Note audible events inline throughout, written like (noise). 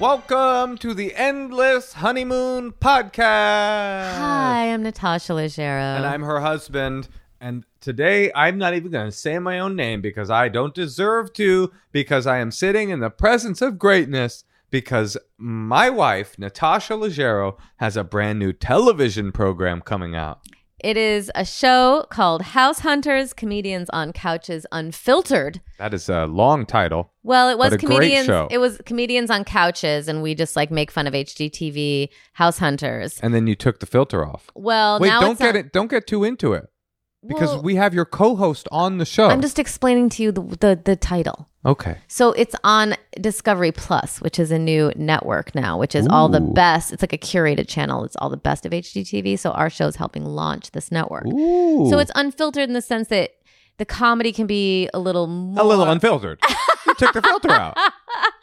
Welcome to the Endless Honeymoon Podcast. Hi, I'm Natasha Leggero. And I'm her husband. And today I'm not even going to say my own name because I don't deserve to, because I am sitting in the presence of greatness. Because my wife, Natasha Leggero, has a brand new television program coming out. It is a show called House Hunters Comedians on Couches Unfiltered. That is a long title. Well, it was But a great comedians show. it was comedians on couches and we just like make fun of HGTV House Hunters. And then you took the filter off. Well, Wait, don't get on- it. Don't get too into it because Well, we have your co-host on the show. I'm just explaining to you the, the the title. okay. So it's on Discovery Plus, which is a new network now, which is all the best. It's like a curated channel. It's all the best of HGTV. So our show is helping launch this network. Ooh. So it's unfiltered in the sense that the comedy can be a little more a little unfiltered. you took the filter out.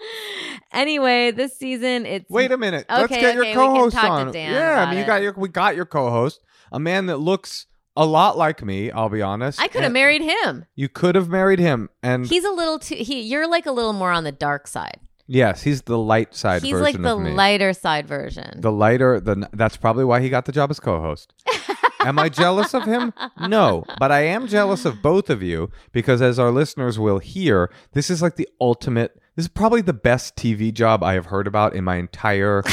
(laughs) anyway, this season it's Wait a minute. Let's Okay, get your okay, can co-host on. Yeah, I mean you it. got your we got your co-host, a man that looks a lot like me. I'll be honest. I could have married him. You could have married him, and He's a little too he you're like a little more on the dark side. yes, he's the light side He's version like the of me. lighter side version. the lighter. The that's probably why he got the job as co-host. Am I jealous of him? No, but I am jealous of both of you because, as our listeners will hear, this is like the ultimate. This is probably the best TV job I have heard about in my entire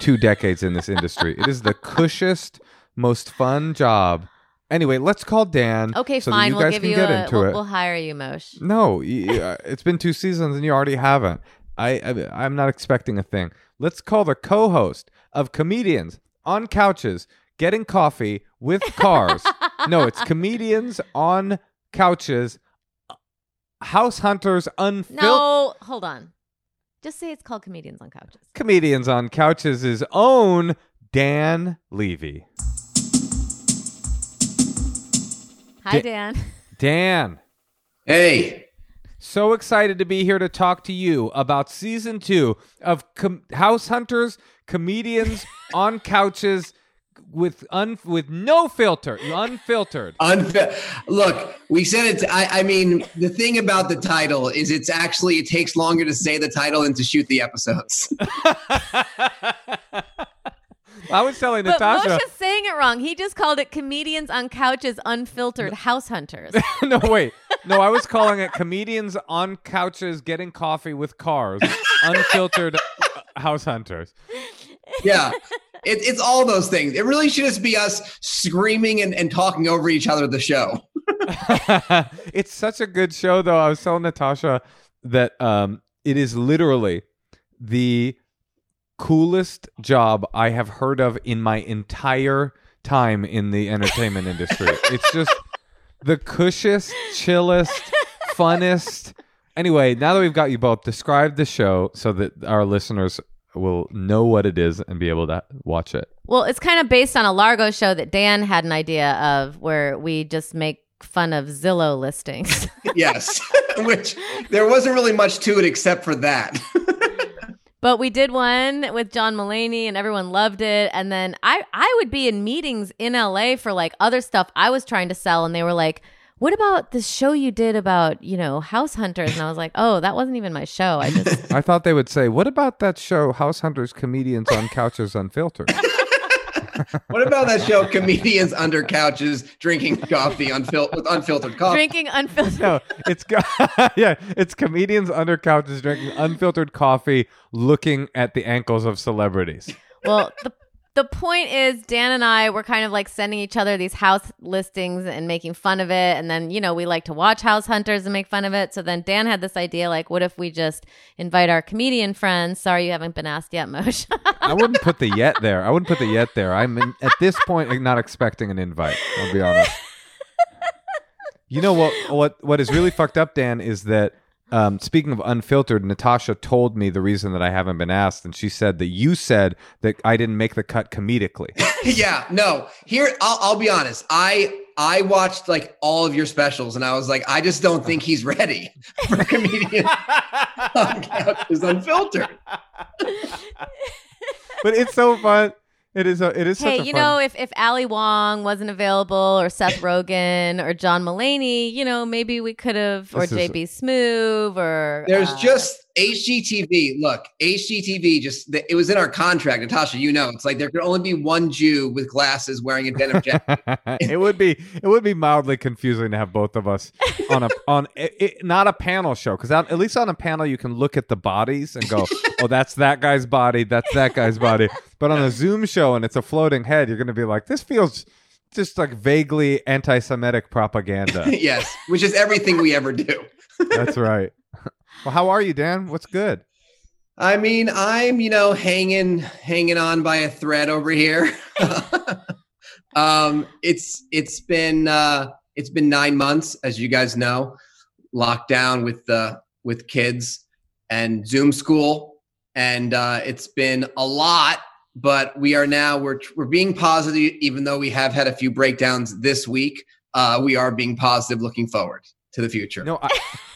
two decades in this industry. It is the cushest, most fun job. Anyway, let's call Dan. okay, so fine. you we'll guys give can you get a into we'll, it. we'll hire you, Mosh. No, uh, it's been two seasons and you already haven't. I, I I'm not expecting a thing. Let's call the co-host of comedians on couches getting coffee with cars. (laughs) no, it's comedians on couches. House hunters unfiltered. No, hold on. Just say it's called Comedians on Couches. Comedians on couches' is own Dan Levy. Hi, Da- Dan. (laughs) Dan, Hey, So excited to be here to talk to you about season two of Com- House Hunters, comedians (laughs) on couches with un- with no filter, unfiltered. unfa- look, we said it. I, I mean, the thing about the title is it's actually it takes longer to say the title than to shoot the episodes. (laughs) I was telling But Natasha. Moshe's saying it wrong. He just called it Comedians on Couches Unfiltered House Hunters. (laughs) no, wait. No, I was calling it comedians on couches getting coffee with cars, (laughs) unfiltered uh, house hunters. Yeah, it, it's all those things. It really should just be us screaming and, and talking over each other. The show. (laughs) it's such a good show, though. I was telling Natasha that um, it is literally the coolest job I have heard of in my entire time in the entertainment industry. (laughs) It's just the cushest, chillest, (laughs) funnest. Anyway, now that we've got you both, describe the show so that our listeners will know what it is and be able to watch it. well, it's kind of based on a Largo show that Dan had an idea of where we just make fun of Zillow listings. (laughs) Yes, which there wasn't really much to it except for that. But we did one with John Mulaney and everyone loved it. And then I, I would be in meetings in LA for like other stuff I was trying to sell. And they were like, what about this show you did about, you know, house hunters? And I was like, oh, that wasn't even my show. I just, (laughs) I thought they would say, "What about that show, House Hunters Comedians on Couches Unfiltered"? (laughs) what about that show, comedians under couches drinking coffee unfil- with unfiltered coffee? drinking unfiltered. no, it's go- (laughs) yeah, it's comedians under couches drinking unfiltered coffee, looking at the ankles of celebrities. Well, the the point is, Dan and I were kind of like sending each other these house listings and making fun of it. And then, you know, we like to watch House Hunters and make fun of it. So then Dan had this idea like, what if we just invite our comedian friends? Sorry, you haven't been asked yet, Moshe. (laughs) I wouldn't put the yet there. I wouldn't put the yet there. I'm in, at this point like, not expecting an invite. I'll be honest. You know what? What? What is really fucked up, Dan, is that um, speaking of unfiltered, Natasha told me the reason that I haven't been asked, and she said that you said that I didn't make the cut comedically. (laughs) yeah, no. Here, I'll, I'll be honest. I I watched like all of your specials, and I was like, I just don't think he's ready (laughs) for a comedian (laughs) on couches unfiltered. but it's so fun. It is. A, it is. hey, such a you fun- know, if if Ali Wong wasn't available, or Seth Rogen, or John Mulaney, you know, maybe we could have, or is- JB Smoove, or There's uh, just HGTV. Look, HGTV just it was in our contract, Natasha. You know, it's like there could only be one Jew with glasses wearing a denim jacket. (laughs) it would be it would be mildly confusing to have both of us on a (laughs) on it, it, not a panel show because at least on a panel you can look at the bodies and go oh that's that guy's body that's that guy's body but on a zoom show and it's a floating head you're going to be like this feels just like vaguely anti-semitic propaganda (laughs) yes, which is everything we ever do. that's right (laughs) well how are you dan what's good I mean, I'm you know hanging hanging on by a thread over here. (laughs) um, it's it's been uh, it's been nine months, as you guys know, locked down with the with kids and Zoom school, and uh, it's been a lot. But we are now we're we're being positive, even though we have had a few breakdowns this week. Uh, we are being positive, looking forward to the future. no i,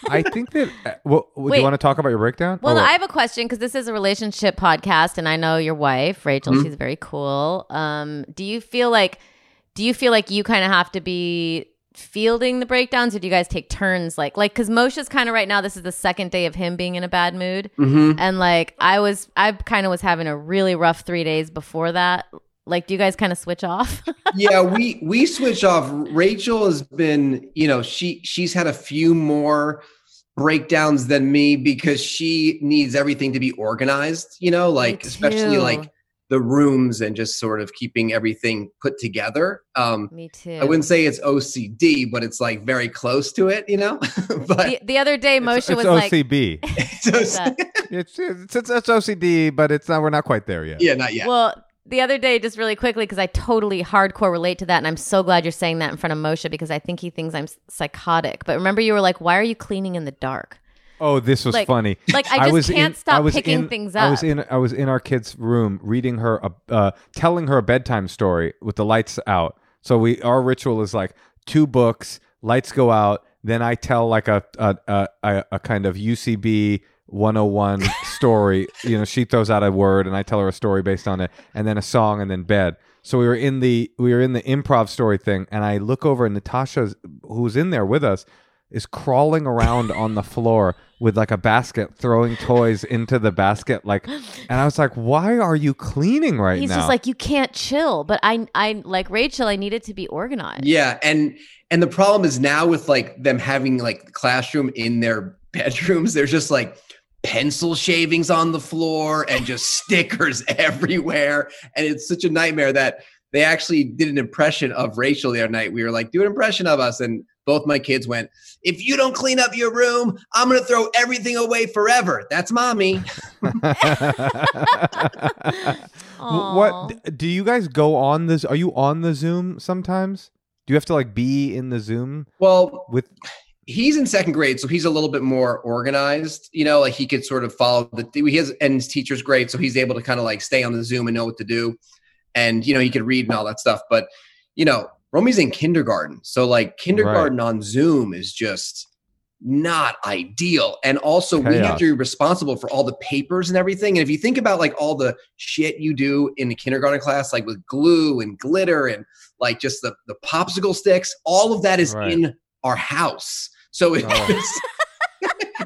I think that uh, well, do Wait. you want to talk about your breakdown Well, I have a question because this is a relationship podcast, and I know your wife, Rachel. Mhm. She's very cool. Um, do you feel like, do you feel like you kind of have to be fielding the breakdowns, or do you guys take turns? Like, like because Moshe's kind of right now. This is the second day of him being in a bad mood, hmm and like I was, I kind of was having a really rough three days before that. Like, do you guys kind of switch off? (laughs) yeah, we we switch off. Rachel has been, you know, she she's had a few more breakdowns than me because she needs everything to be organized, you know, like especially like the rooms and just sort of keeping everything put together. Um Me too. I wouldn't say it's OCD, but it's like very close to it, you know. (laughs) but the, the other day, it's, Moshe it's was like, ocb (laughs) it's What's OC- that? it's, it's it's it's ocd but it's not we're not quite there yet yeah, not yet. Well, the other day, just really quickly, because I totally hardcore relate to that, and I'm so glad you're saying that in front of Moshe because I think he thinks I'm psychotic. But remember, you were like, "Why are you cleaning in the dark?" Oh, this was Like- funny. like, I just can't in, stop I was picking in- things I was in I was in our kid's room reading her a uh, telling her a bedtime story with the lights out. So we our ritual is like two books, lights go out, then I tell like a a a, a, a kind of UCB 101 (laughs) story. You know, she throws out a word and I tell her a story based on it, and then a song, and then bed. So we were in the we were in the improv story thing, and I look over and Natasha, who's in there with us, is crawling around on the floor with like a basket, throwing toys into the basket. Like, and I was like, "Why are you cleaning right He's now?" He's just like, "You can't chill." But I, I like Rachel. I needed to be organized. Yeah, and and the problem is now with like them having like the classroom in their bedrooms, there's just like pencil shavings on the floor and just (laughs) stickers everywhere, and it's such a nightmare that they actually did an impression of Rachel the other night. We were like, do an impression of us, and both my kids went, "If you don't clean up your room, I'm gonna throw everything away forever." That's mommy. (laughs) What do you guys go on this? Are you on the Zoom sometimes? Do you have to like be in the Zoom Well, with? he's in second grade, so he's a little bit more organized. You know, like he could sort of follow the. He has and his teacher's great, so he's able to kind of like stay on the Zoom and know what to do, and you know he could read and all that stuff. But you know, Romy's in kindergarten, so like kindergarten on Zoom is just not ideal. And also, we have to be responsible for all the papers and everything. And if you think about like all the shit you do in the kindergarten class, like with glue and glitter and like just the the popsicle sticks, all of that is Right. in our house. So it's Oh.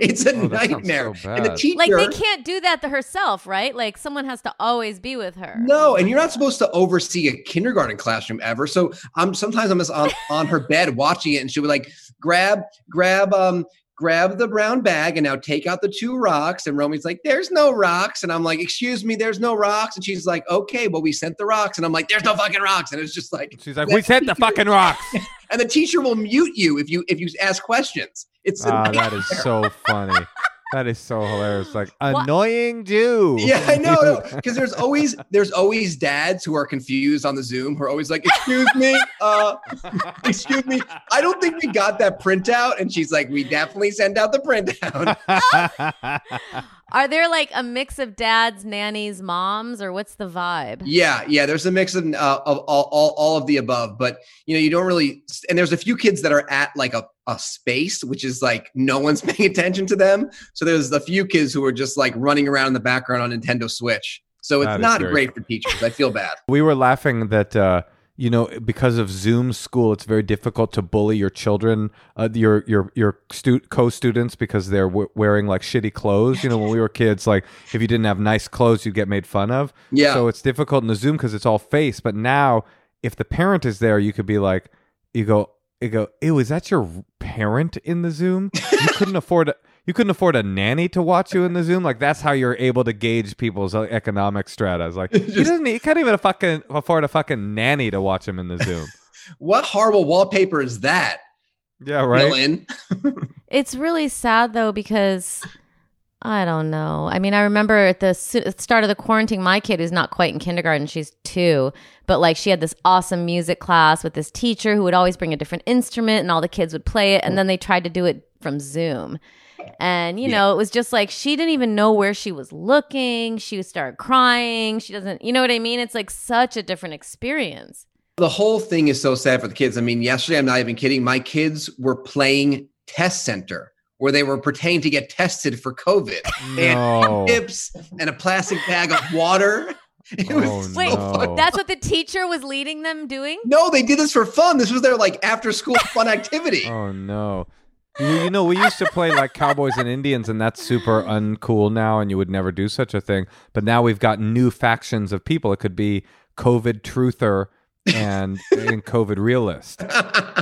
(laughs) it's a Oh, nightmare. so and the teacher Like they can't do that to herself, right? Like someone has to always be with her. No, and you're not supposed to oversee a kindergarten classroom ever. So I'm sometimes I'm just on, on her bed watching it, and she'll be like, "Grab, grab, um, grab the brown bag, and now take out the two rocks." And Romy's like, "There's no rocks," and I'm like, "Excuse me, there's no rocks," and she's like, "Okay, well we sent the rocks," and I'm like, "There's no fucking rocks," and it's just like, She's like, "We sent the fucking rocks." (laughs) and the teacher will mute you if you if you ask questions. It's Ah, that nightmare. so funny. That is so hilarious. Like (laughs) What? annoying Jew. Yeah, I know, (laughs) because there's always there's always dads who are confused on the Zoom who are always like, "Excuse me, uh, (laughs) excuse me, I don't think we got that printout." And she's like, "We definitely sent out the printout." Are there like a mix of dads, nannies, moms, or what's the vibe? yeah, yeah. There's a mix of uh, of all, all all of the above, but you know, you don't really. And there's a few kids that are at like a a space, which is like no one's (laughs) paying attention to them. So there's a few kids who are just like running around in the background on Nintendo Switch. So it's That is not very great for teachers. I feel bad. (laughs) We were laughing that uh, you know because of Zoom school, it's very difficult to bully your children, uh, your your your stu- co-students because they're w- wearing like shitty clothes. You know, when we were kids, like if you didn't have nice clothes, you'd get made fun of. Yeah. So it's difficult in the Zoom because it's all face. But now, if the parent is there, you could be like, you go, you go, ew, is that your parent in the Zoom? You couldn't (laughs) afford. A, you couldn't afford a nanny to watch you in the Zoom. Like that's how you're able to gauge people's uh, economic strata. It's like (laughs) he doesn't. He can't even fucking afford a fucking nanny to watch him in the Zoom. (laughs) What horrible wallpaper is that? yeah, right. Dylan? (laughs) It's really sad though because I don't know. I mean, I remember at the at the start of the quarantine, my kid is not quite in kindergarten; she's two. But like, she had this awesome music class with this teacher who would always bring a different instrument, and all the kids would play it. And then they tried to do it from Zoom, and you know, it was just like she didn't even know where she was looking. She would start crying. She doesn't, you know what I mean? It's like such a different experience. The whole thing is so sad for the kids. I mean, yesterday, I'm not even kidding. My kids were playing test center where they were pretending to get tested for COVID. They No. had (laughs) chips and a plastic bag of water. (laughs) It was Oh, so Wait, no. that's what the teacher was leading them doing. No, they did this for fun. This was their like after school fun activity. Oh no. You, you know, we used to play like Cowboys and Indians, and that's super uncool now, and you would never do such a thing. But now we've got new factions of people. It could be COVID truther and, and COVID realist. (laughs)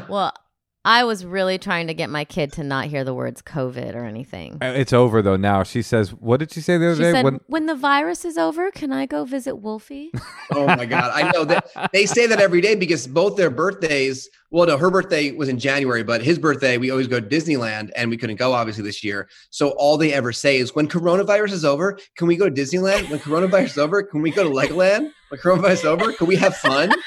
Well, I was really trying to get my kid to not hear the words COVID or anything. Uh, It's over though now. She says, "What did she say the other She day?" said, When- when, the virus is over, can I go visit Wolfie? (laughs) oh my god, I know that they say that every day because both their birthdays. Well, no, her birthday was in January, but his birthday we always go to Disneyland, and we couldn't go obviously this year. So all they ever say is, "When coronavirus is over, can we go to Disneyland? When coronavirus is over, can we go to Legoland? When coronavirus is over, can we have fun?" (laughs)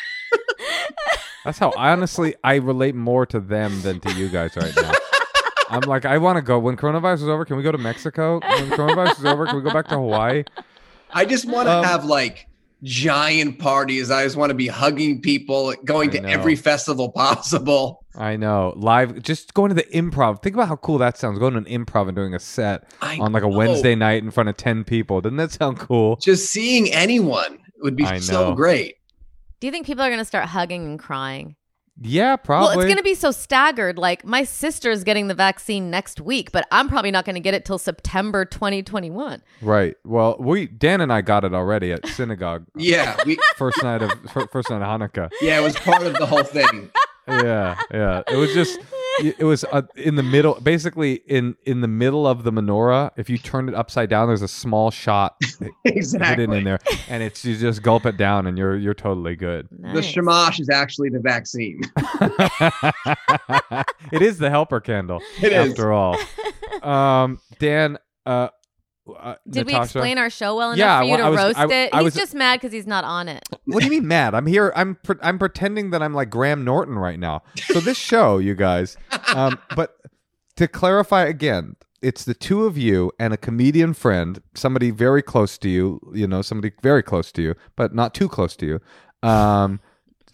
That's how honestly I relate more to them than to you guys right now. (laughs) I'm like, I want to go. When coronavirus is over, can we go to Mexico? When coronavirus is over, can we go back to Hawaii? I just want to Um, have like giant parties. I just want to be hugging people, going I to know. every festival possible. I know. Live, just going to the improv. Think about how cool that sounds. Going to an improv and doing a set I on like a know. Wednesday night in front of 10 people. Doesn't that sound cool? Just seeing anyone would be I so know. great. Do you think people are going to start hugging and crying? Yeah, probably. Well, it's going to be so staggered. Like, my sister's getting the vaccine next week, but I'm probably not going to get it till September 2021. right. Well, we Dan and I got it already at synagogue. (laughs) Yeah, we (laughs) First night of first night of Hanukkah. yeah, it was part of the whole thing. Yeah, yeah. It was just it was uh, in the middle basically in in the middle of the menorah if you turn it upside down there's a small shot (laughs) hidden in there and it's you just gulp it down and you're you're totally good The Nice. shamash is actually the vaccine. (laughs) it is the helper candle It is. after all um dan uh, uh Did we explain our show well enough Yeah, for you well, to was- roast I- it? I He's was- just mad because he's not on it. what do you mean mad i'm here i'm pre- i'm pretending that i'm like graham norton right now so this (laughs) show you guys um but to clarify again it's the two of you and a comedian friend somebody very close to you you know somebody very close to you but not too close to you um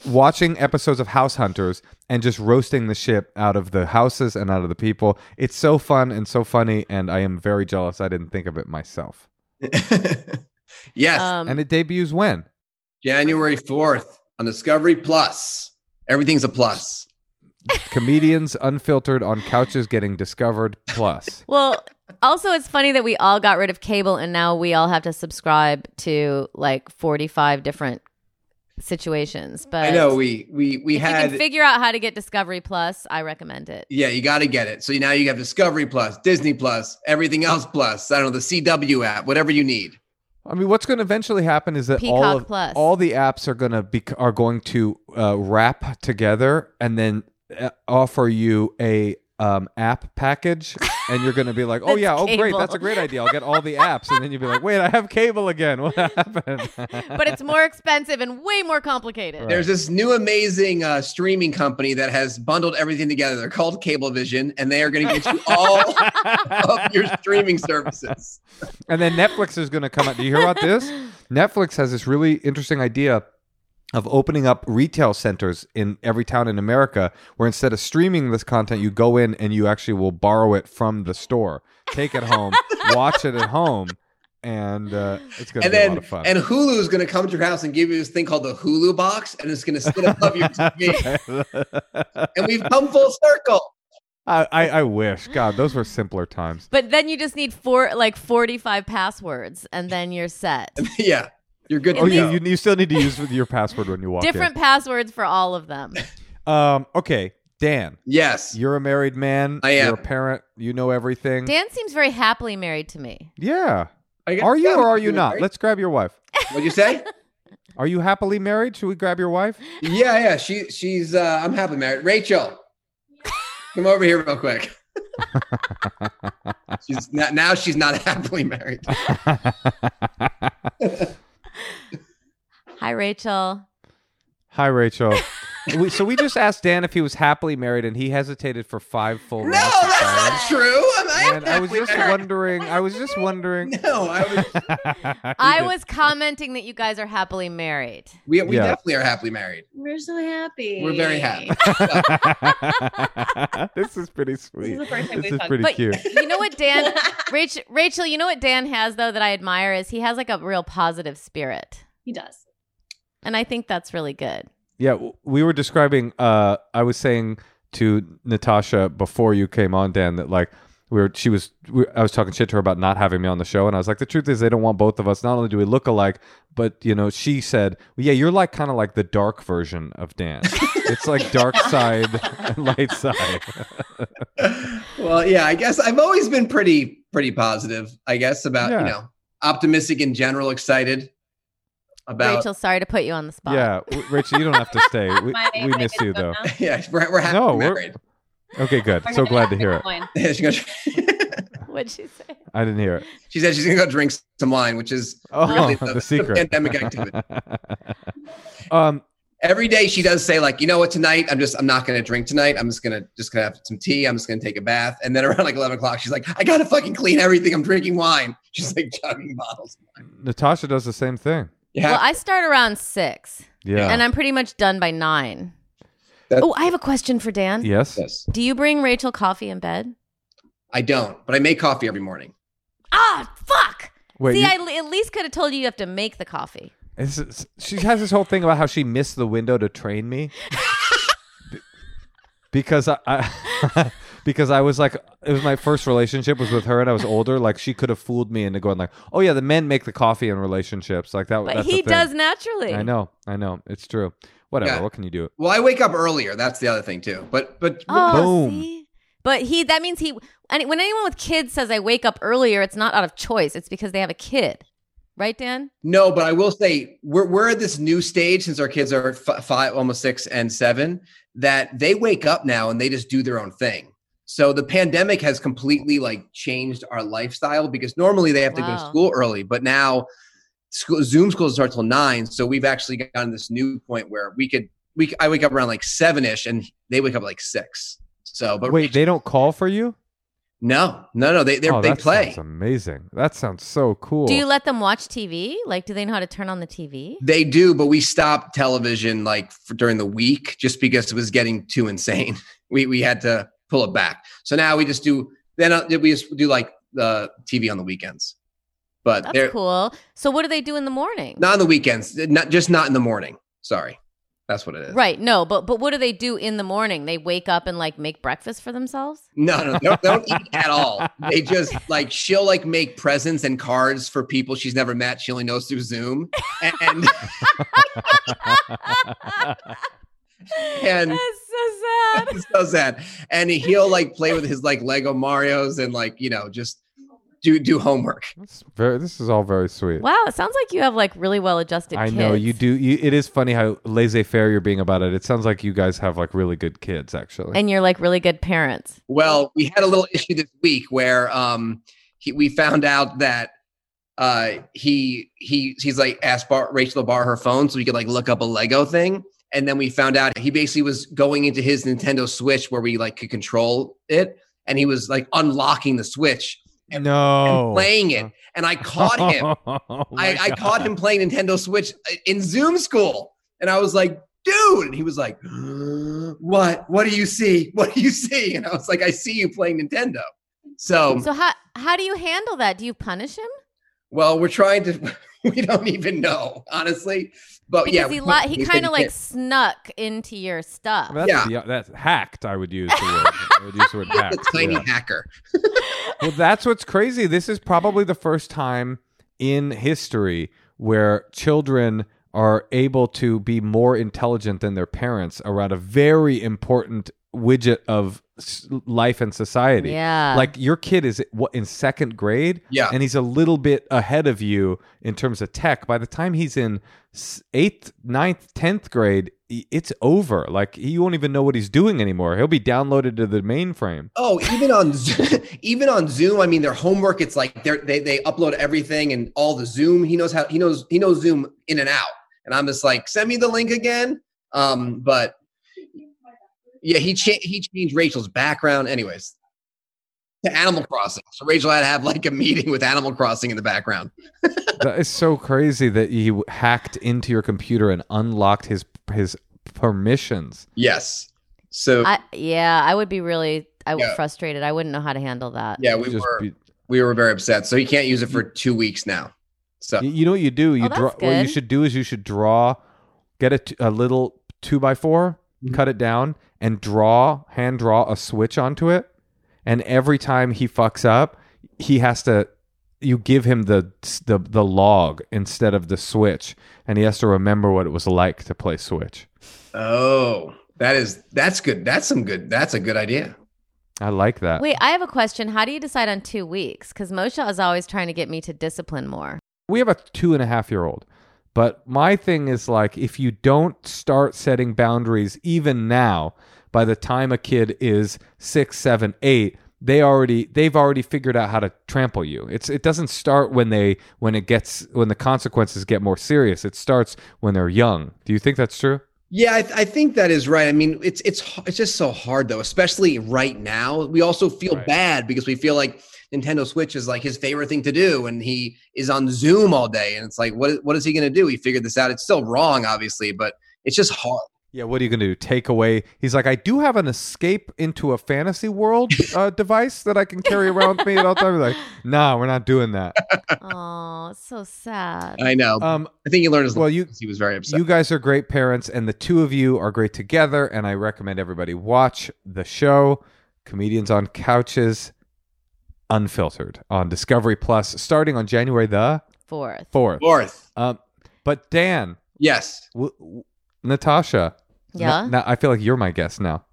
watching episodes of house hunters and just roasting the shit out of the houses and out of the people. It's so fun and so funny and i am very jealous. I didn't think of it myself. (laughs) Yes, Um, and it debuts when? January 4th on Discovery Plus. Everything's a plus. comedians (laughs) unfiltered on couches getting discovered plus. (laughs) Well, also, it's funny that we all got rid of cable and now we all have to subscribe to like 45 different situations. But I know we we we if you had can figure out how to get Discovery Plus, I recommend it. yeah, you got to get it. So now you have Discovery Plus, Disney Plus, everything else plus. I don't know the CW app, whatever you need. I mean, what's going to eventually happen is that all of, Plus. all the apps are going to be are going to uh, wrap together and then uh, offer you a um, app package, and you're going to be like, "Oh That's yeah, oh great, that's a great idea. I'll get all the apps," and then you'll be like, "Wait, I have cable again. What happened?" But it's more expensive and way more complicated. Right. There's this new amazing uh, streaming company that has bundled everything together. They're called Cablevision, and they are going to get you all (laughs) of your streaming services. And then Netflix is going to come out. Do you hear about this? Netflix has this really interesting idea of opening up retail centers in every town in America where instead of streaming this content, you go in and you actually will borrow it from the store, take it home, (laughs) watch it at home, and uh, it's going to And be a lot of fun. and Hulu is going to come to your house and give you this thing called the Hulu box, and it's going to sit above your (laughs) TV. and we've come full circle. I, I, I wish. God, those were simpler times. But then you just need four, like forty-five passwords, and then you're set. (laughs) yeah, you're good. Oh, to you, go. you, you still need to use your password when you walk Different passwords for all of them. (laughs) Um, okay, Dan, yes. you're a married man. I am. You're a parent. You know everything. Dan seems very happily married to me. yeah. Are you or are you not? married. Let's grab your wife. What'd you say? (laughs) Are you happily married? Should we grab your wife? yeah, yeah. She she's uh I'm happily married. Rachel, come over here real quick. (laughs) she's now, now she's not happily married. Hi, Rachel. Hi, Rachel. (laughs) we, so we just asked Dan if he was happily married, and he hesitated for five full No, minutes. of that's not true. I'm, I am And I was just married. wondering. I was just wondering. No, I was. (laughs) I was commenting that you guys are happily married. We, we Yeah. definitely are happily married. We're so happy. We're very happy. (laughs) this is pretty sweet. the first time This we've is pretty But cute. you know what, Dan? Rachel, Rachel, you know what Dan has though that I admire is he has like a real positive spirit, he does. And I think that's really good. Yeah, we were describing. Uh, I was saying to Natasha before you came on, Dan, that like we were. She was. We, I was talking shit to her about not having me on the show, and I was like, the truth is, they don't want both of us. Not only do we look alike, but you know, she said, well, "Yeah, you're like kind of like the dark version of Dan. (laughs) it's like dark side and light side." (laughs) well, yeah, I guess I've always been pretty pretty positive. I guess about Yeah. you know optimistic in general, excited about. Rachel, sorry to put you on the spot. yeah, w- Rachel, you don't have to stay. (laughs) We, My- we miss you though. (laughs) yeah, we're, we're happily No, we're- married. Okay, good. We're So glad to hear it. wine. Yeah, she, goes, (laughs) What'd she say? I didn't hear it. she said she's gonna go drink some wine, which is Oh, really the, the, secret. pandemic activity. um, Every day she does say like, you know what, tonight I'm just I'm not gonna drink tonight. I'm just gonna just gonna have some tea. I'm just gonna take a bath, and then around like 11 o'clock, she's like, I gotta fucking clean everything. I'm drinking wine. She's like chugging bottles. Natasha does the same thing. Yeah, Well, I start around six, Yeah. and I'm pretty much done by nine. That- oh, I have a question for Dan. yes. yes, Do you bring Rachel coffee in bed? I don't, but I make coffee every morning. Ah, fuck. Wait. See, you- I at least could have told you you have to make the coffee. It's, it's- she has this whole thing about how she missed the window to train me. (laughs) Because I, I (laughs) because I was like it was my first relationship was with her and I was older like she could have fooled me into going like oh yeah the men make the coffee in relationships like that But that's he thing. does naturally. I know I know it's true whatever Yeah. what can you do Well, I wake up earlier. That's the other thing too. But but Oh, Boom. see? But he that means he and when anyone with kids says I wake up earlier, it's not out of choice. It's because they have a kid. Right, Dan? No, but I will say we're we're at this new stage since our kids are f- five, almost six and seven, that they wake up now and they just do their own thing. So the pandemic has completely like changed our lifestyle because normally they have to go to school early, but now school Zoom schools start till nine. So we've actually gotten this new point where we could we I wake up around like seven ish and they wake up like six. So, but wait they don't call for you no, no, no, they they oh they that play. sounds amazing that sounds so cool Do you let them watch TV? Like, do they know how to turn on the TV? They do, but we stopped television like for, during the week just because it was getting too insane. (laughs) We we had to pull it back. So now we just do then uh, we just do like the TV on the weekends. But That's they're cool. So, what do they do in the morning? not on the weekends, not just not in the morning. Sorry. That's what it is. Right. No, but but what do they do in the morning? They wake up and like make breakfast for themselves. No, no, they don't, they don't eat at all. (laughs) They just like she'll like make presents and cards for people she's never met. She only knows through Zoom, and and, (laughs) (laughs) and That's so sad. it's (laughs) so sad. And he'll like play with his like Lego Mario's and like you know just do do homework. That's very this is all very sweet Wow, it sounds like you have like really well adjusted. I know you do. You, it is funny how laissez-faire you're being about it. It sounds like you guys have like really good kids, actually. and you're like really good parents. Well, we had a little issue this week where um he, we found out that uh he he he's like asked Bar, Rachel to borrow her phone so we could like look up a Lego thing. And then we found out he basically was going into his Nintendo Switch where we like could control it, and he was like unlocking the Switch and, no, and playing it. And I caught him. (laughs) Oh I, I caught him playing Nintendo Switch uh, in Zoom school, and I was like, "Dude!" And he was like, (gasps) "What? What do you see? What do you see?" And I was like, "I see you playing Nintendo." So So how how do you handle that? Do you punish him? Well, we're trying to. (laughs) We don't even know, honestly. But Because yeah, he, we- he kind of like can't- snuck into your stuff. That's, Yeah. the- uh, that's hacked. I would use the (laughs) word. I would use the word hacked. a (laughs) tiny yeah. hacker. (laughs) Well, that's what's crazy. This is probably the first time in history where children are able to be more intelligent than their parents around a very important widget of s- life and society. Yeah. Like your kid is what in second grade, Yeah. and he's a little bit ahead of you in terms of tech. By the time he's in eighth, ninth, tenth grade, it's over. Like he won't even know what he's doing anymore. He'll be downloaded to the mainframe. Oh, even on Zo- (laughs) even on Zoom, I mean, their homework. It's like they're, they they upload everything and all the Zoom. He knows how he knows he knows Zoom in and out. And I'm just like, send me the link again. Um, but yeah, he cha- he changed Rachel's background, anyways, to Animal Crossing. So Rachel had to have like a meeting with Animal Crossing in the background. (laughs) that is so crazy that he hacked into your computer and unlocked his his permissions. Yes. So I, yeah, I would be really I would Yeah. frustrated. I wouldn't know how to handle that. yeah, we Just were be- we were very upset. So he can't use it for two weeks now. So you, you know what you do? You Oh, that's draw. What you should do is you should draw, get a, t- a little two by 4 Mhm. cut it down, and draw hand draw a switch onto it. And every time he fucks up, he has to. You give him the the the log instead of the switch, and he has to remember what it was like to play Switch. oh, that is that's good. That's some good. That's a good idea. I like that. Wait, I have a question. How do you decide on two weeks? Because Moshe is always trying to get me to discipline more. we have a two and a half year old. But my thing is like, if you don't start setting boundaries even now, by the time a kid is six, seven, eight, they already they've already figured out how to trample you. It's it doesn't start when they when it gets when the consequences get more serious. It starts when they're young. Do you think that's true? Yeah, I, I think that is right. I mean, it's it's it's just so hard though, especially right now. We also feel Right. bad because we feel like Nintendo Switch is like his favorite thing to do, and he is on Zoom all day, and it's like, what what is he going to do? He figured this out. It's still wrong, obviously, but it's just hard. Yeah, what are you going to do? Take away? He's like, I do have an escape into a fantasy world uh, (laughs) device that I can carry around with me at all times. Like, nah, we're not doing that. (laughs) oh, so sad. I know. Um, I think he learned his well, well, you- He was very upset. You guys are great parents, and the two of you are great together. And I recommend everybody watch the show, Comedians on Couches, Unfiltered, on Discovery Plus, starting on January the Fourth. fourth. Fourth, Um, but Dan, yes. w- w- Natasha, Yeah. n- now I feel like you're my guest now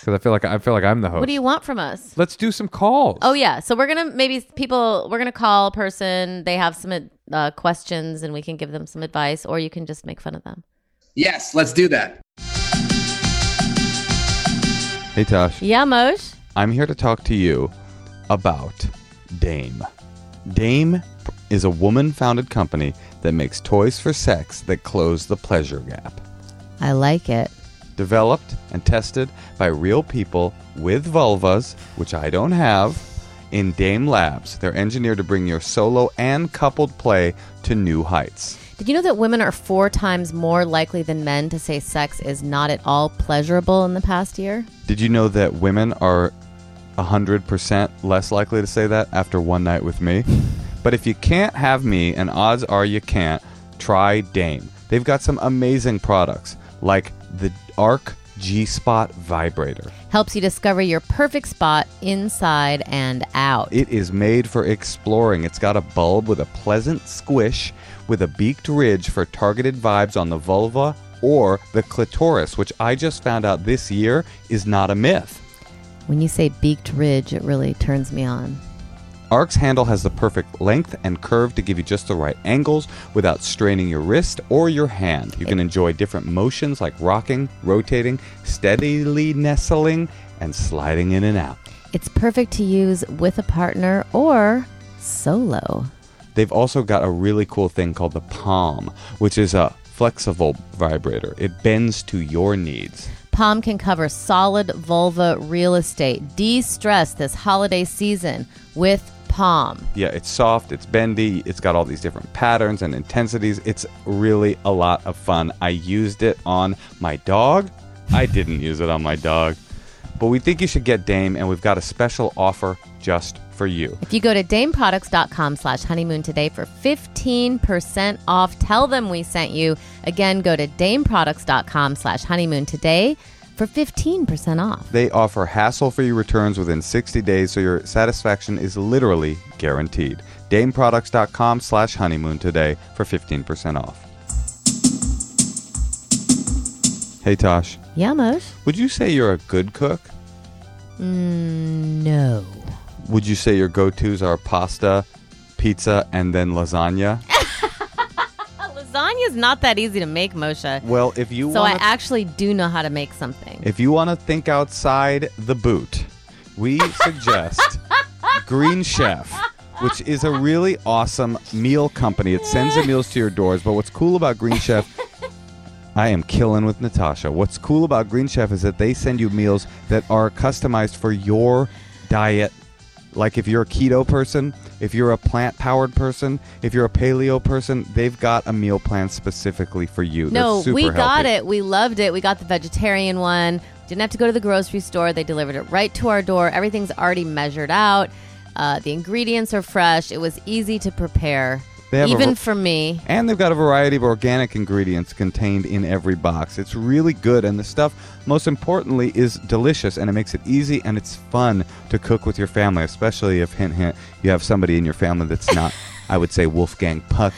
because I feel like I feel like I'm the host. What do you want from us? Let's do some calls. Oh yeah, so we're gonna maybe people we're gonna call a person. They have some uh, questions, and we can give them some advice, or you can just make fun of them. Yes, let's do that. Hey Tosh, Yeah, Moshe. I'm here to talk to you about Dame. Dame is a woman founded company that makes toys for sex that close the pleasure gap. I like it. Developed and tested by real people with vulvas, which I don't have, in Dame Labs. They're engineered to bring your solo and coupled play to new heights. Did you know that women are four times more likely than men to say sex is not at all pleasurable in the past year? Did you know that women are 100% less likely to say that after one night with me? But if you can't have me, and odds are you can't, try Dame. They've got some amazing products like the Arc G Spot Vibrator. Helps you discover your perfect spot inside and out. It is made for exploring. It's got a bulb with a pleasant squish with a beaked ridge for targeted vibes on the vulva or the clitoris, which I just found out this year is not a myth. When you say beaked ridge, it really turns me on. Arc's handle has the perfect length and curve to give you just the right angles without straining your wrist or your hand. You can enjoy different motions like rocking, rotating, steadily nestling, and sliding in and out. It's perfect to use with a partner or solo. They've also got a really cool thing called the Palm, which is a flexible vibrator. It bends to your needs. Palm can cover solid vulva real estate. De stress this holiday season with Palm. Yeah, it's soft, it's bendy, it's got all these different patterns and intensities. It's really a lot of fun. I used it on my dog. I didn't use it on my dog. But we think you should get Dame, and we've got a special offer just for you. If you go to dameproducts.com slash honeymoon today for 15% off, tell them we sent you. Again, go to dameproducts.com slash honeymoon today for 15% off. They offer hassle free returns within 60 days, so your satisfaction is literally guaranteed. DameProducts.com slash honeymoon today for 15% off. Hey, Tosh, Yeah, would you say you're a good cook? Mm, no. Would you say your go tos are pasta, pizza, and then lasagna? (laughs) Lasagna is not that easy to make, Moshe. Well, if you So I actually do know how to make something. If you want to think outside the boot, we (laughs) suggest Green Chef, which is a really awesome meal company. It sends the meals to your doors. But what's cool about Green Chef, (laughs) I am killing with Natasha. What's cool about Green Chef is that they send you meals that are customized for your diet. Like if you're a keto person, if you're a plant powered person, if you're a paleo person, they've got a meal plan specifically for you. No, super we got healthy. it. We loved it. We got the vegetarian one. Didn't have to go to the grocery store. They delivered it right to our door. Everything's already measured out. Uh, the ingredients are fresh. It was easy to prepare, They have a even ver- for me. And they've got a variety of organic ingredients contained in every box. It's really good, and the stuff, most importantly, is delicious, and it makes it easy and it's fun to cook with your family, especially if, hint, hint, you have somebody in your family that's not, (laughs) I would say, Wolfgang Puck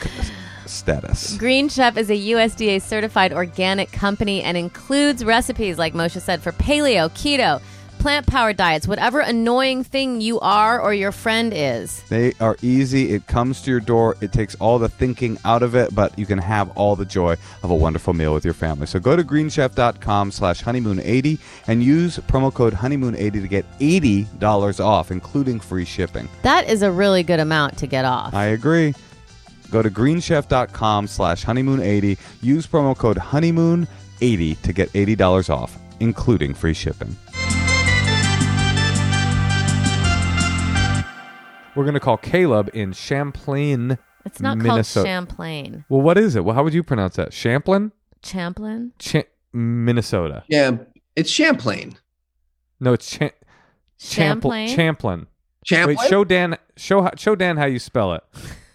status. Green Chef is a USDA certified organic company and includes recipes, like Moshe said, for paleo, keto, plant powered diets, whatever annoying thing you are or your friend is. They are easy. It comes to your door. It takes all the thinking out of it, but you can have all the joy of a wonderful meal with your family. So go to greenchef.com slash honeymoon80 and use promo code honeymoon80 to get $80 off, including free shipping. That is a really good amount to get off. I agree. Go to greenchef.com slash honeymoon80. Use promo code honeymoon80 to get $80 off, including free shipping. We're going to call Caleb in Champlain. it's not Minnesota. called Champlain. Well, what is it? Well, how would you pronounce that? Champlain? Champlain? Cha- Minnesota. Yeah, it's Champlain. No, it's Cha- Champlain? Champlain. Champlain. Wait, show Dan. Show how- show Dan how you spell it. (laughs)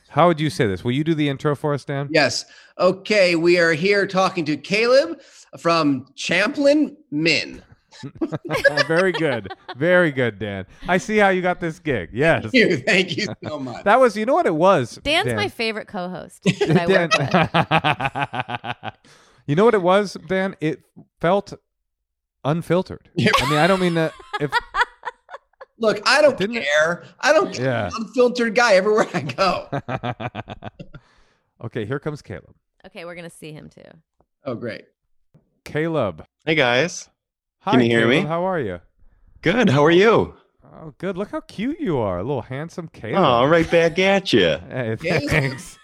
How would you say this? Will you do the intro for us, Dan? Yes. Okay, we are here talking to Caleb from Champlain, Min. (laughs) Very good. Very good, Dan. I see how you got this gig. Yes. Thank you. Thank you so (laughs) much. That was, you know what it was? Dan's Dan? my favorite co host (laughs) that I work with. you know what it was, Dan? It felt unfiltered. I mean, I don't mean that. If Look, I don't Didn't it- care. I don't care. Yeah. I'm unfiltered guy everywhere I go. okay, here comes Caleb. Okay, we're going to see him too. Oh, great. Caleb. Hey guys. Hi, Can you hear Caleb. me? How are you? Good. How are you? Oh, good. Look how cute you are. A little handsome Caleb. Oh, right back at you. (laughs) Hey, thanks.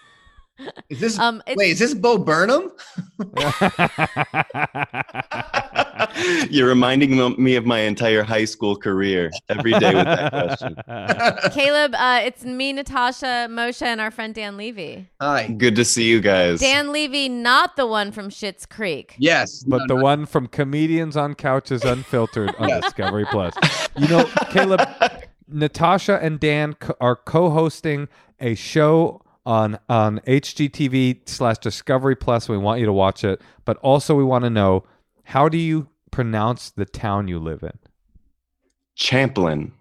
Is this Um, wait? Is this Bo Burnham? (laughs) You're reminding me of my entire high school career every day with that question. (laughs) Caleb, uh, it's me, Natasha, Moshe, and our friend Dan Levy. Hi. Good to see you guys. Dan Levy, not the one from Schitt's Creek. Yes, but No, the no. one from Comedians on Couches Unfiltered on (laughs) Discovery Plus. You know, Caleb, Natasha and Dan co- are co-hosting a show on on HGTV slash Discovery Plus. We want you to watch it, but also we want to know how do you pronounce the town you live in? Champlain.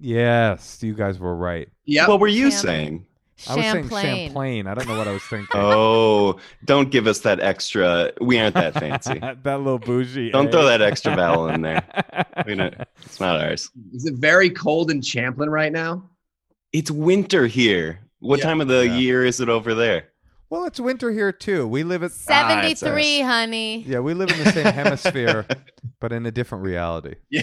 Yes, you guys were right. Yeah. What were you Cham- saying? I was saying Champlain. Champlain. I don't know what I was thinking. (laughs) Oh, don't give us that extra. We aren't that fancy. (laughs) that little bougie. Don't eh? throw that extra vowel in there. (laughs) We don't, it's not ours. Is it very cold in Champlain right now? It's winter here. What Yeah. time of the Yeah. year is it over there? Well, it's winter here too. We live at Ah, 73, honey. yeah, we live in the same hemisphere, (laughs) but in a different reality. (laughs)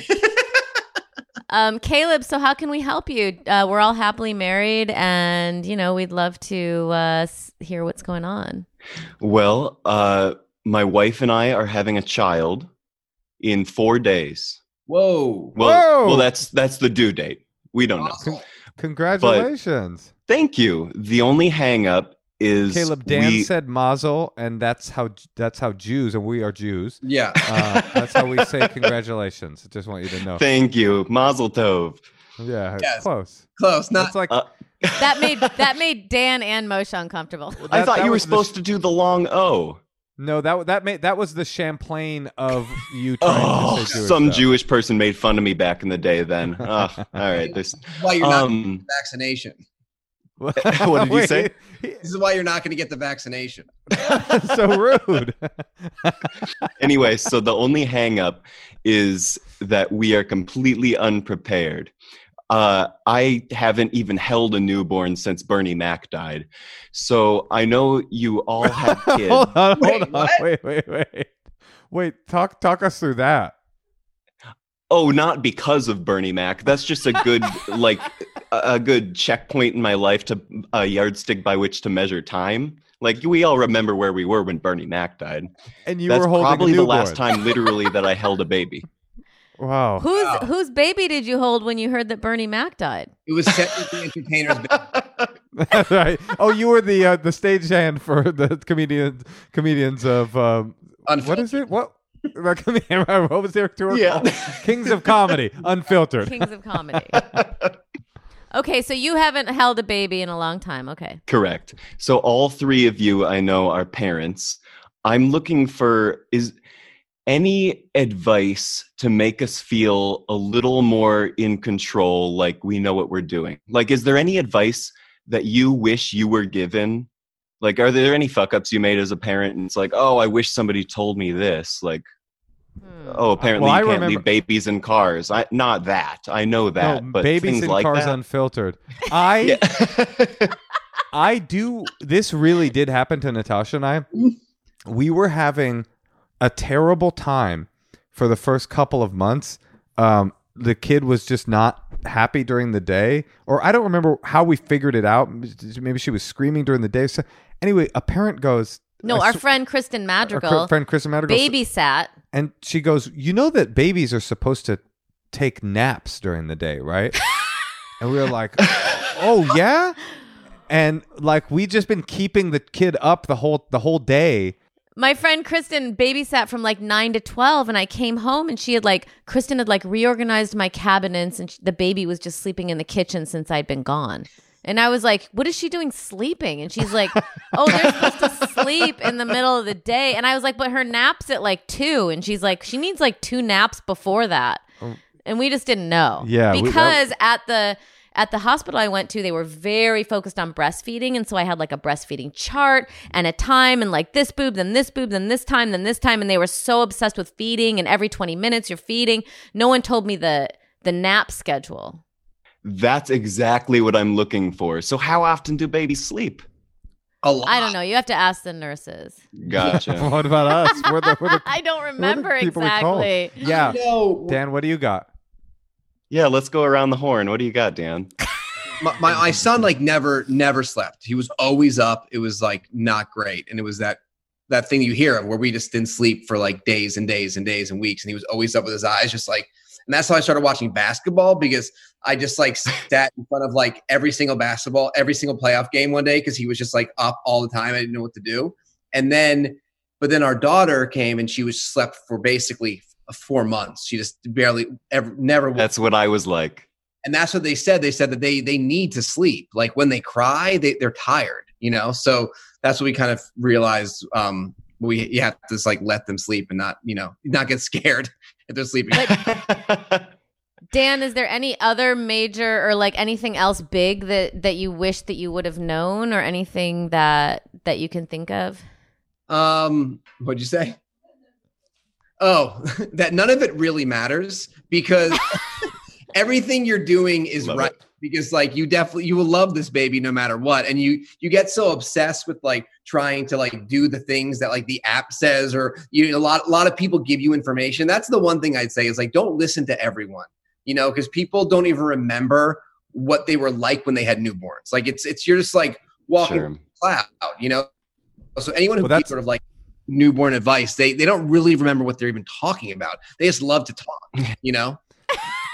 Um, Caleb, so how can we help you? Uh, we're all happily married, and you know we'd love to uh, hear what's going on. Well, uh, my wife and I are having a child in four days. Whoa. Well, Whoa! well, that's that's the due date. We don't know. Awesome. Congratulations, Thank you. The only hang up is Caleb. Dan we, said Mazel, and that's how that's how Jews, and we are Jews. Yeah. Uh, that's how we (laughs) say congratulations. I just want you to know. Thank you, Mazel Tov. Yeah, Yes. close. Close. Not It's like Uh, (laughs) That made that made Dan and Moshe uncomfortable. I that- thought you were was the supposed to do the long O. no, that that made that was the Champlain of you trying Oh, to say Jewish some stuff. Jewish person made fun of me back in the day. Then, oh, (laughs) all right. This. why you're not Um, getting vaccination. (laughs) what did you say? This is why you're not going to get the vaccination. (laughs) so rude. (laughs) anyway, so the only hang up is that we are completely unprepared. Uh, I haven't even held a newborn since Bernie Mac died. So I know you all have kids. hold on, hold Wait, on. what? Wait, wait, wait. Wait, talk talk us through that. Oh, not because of Bernie Mac. That's just a good (laughs) like a a good checkpoint in my life to a yardstick by which to measure time. Like we all remember where we were when Bernie Mac died. And you That's were holding probably a the last time, literally, that I (laughs) held a baby. Wow. Whose Wow. whose baby did you hold when you heard that Bernie Mac died? It was set with the entertainers. Baby. That's (laughs) right. Oh, you were the uh, the stagehand for the comedians comedians of um, what is it? What? (laughs) the What was their tour Yeah. called? Kings of Comedy, (laughs) Unfiltered. Kings of Comedy. (laughs) Okay, so you haven't held a baby in a long time. Okay. Correct. So all three of you I know are parents. I'm looking for is any advice to make us feel a little more in control like we know what we're doing. Like is there any advice that you wish you were given? Like are there any fuck ups you made as a parent and it's like, "Oh, I wish somebody told me this." Like, Hmm. "Oh, apparently Well, I you can't remember- leave babies in cars." I not that. I know that, no, but babies things in like cars that. unfiltered. (laughs) I. (laughs) I do. This really did happen to Natasha and I. We were having a terrible time for the first couple of months. Um, the kid was just not happy during the day, or I don't remember how we figured it out. Maybe she was screaming during the day. So anyway, a parent goes. No, our sw- friend Kristen our Madrigal cr- friend Kristen Madrigal, babysat. and she goes, "You know that babies are supposed to take naps during the day, right?" (laughs) and we were like, "Oh yeah," and like we just been keeping the kid up the whole the whole day. My friend Kristen babysat from like 9 to 12 and I came home and she had like Kristen had like reorganized my cabinets and sh- the baby was just sleeping in the kitchen since I'd been gone. And I was like, "What is she doing sleeping?" And she's like, "Oh, they're supposed to (laughs) sleep in the middle of the day." And I was like, "But her naps at like 2." And she's like, "She needs like two naps before that." Um, and we just didn't know. Yeah, we- Because at the at the hospital I went to, they were very focused on breastfeeding, and so I had like a breastfeeding chart and a time, and like this boob, then this boob, then this time, then this time, and they were so obsessed with feeding, and every twenty minutes you're feeding. No one told me the the nap schedule. That's exactly what I'm looking for. So how often do babies sleep? A lot. I don't know. You have to ask the nurses. Gotcha. (laughs) what about us? We're the, we're the, (laughs) I don't remember people we call. exactly. Yeah, No, Dan, what do you got? yeah, let's go around the horn. What do you got, Dan? (laughs) my, my, my son like never never slept. He was always up. It was like not great, and it was that that thing you hear of where we just didn't sleep for like days and days and days and weeks, and he was always up with his eyes just like. And that's how I started watching basketball because I just like (laughs) sat in front of like every single basketball, every single playoff game one day because he was just like up all the time. I didn't know what to do. And then, but then our daughter came and she was slept for basically four months. She just barely ever, never That's what I was like. and that's what they said they said that they they need to sleep like when they cry they, they're tired you know so that's what we kind of realized um we you have to just like let them sleep and not you know not get scared if they're sleeping (laughs) Dan, is there any other major or like anything else big that that you wish that you would have known or anything that that you can think of? um what'd you say oh (laughs) that none of it really matters because (laughs) everything you're doing is Love right it. because like you definitely you will love this baby no matter what and you you get so obsessed with like trying to like do the things that like the app says or you a lot a lot of people give you information. That's the one thing i'd say is like don't listen to everyone you know because people don't even remember what they were like when they had newborns. Like it's it's you're just like walking Sure. cloud you know? So anyone who Well, gives sort of like newborn advice they they don't really remember what they're even talking about. They just love to talk (laughs) you know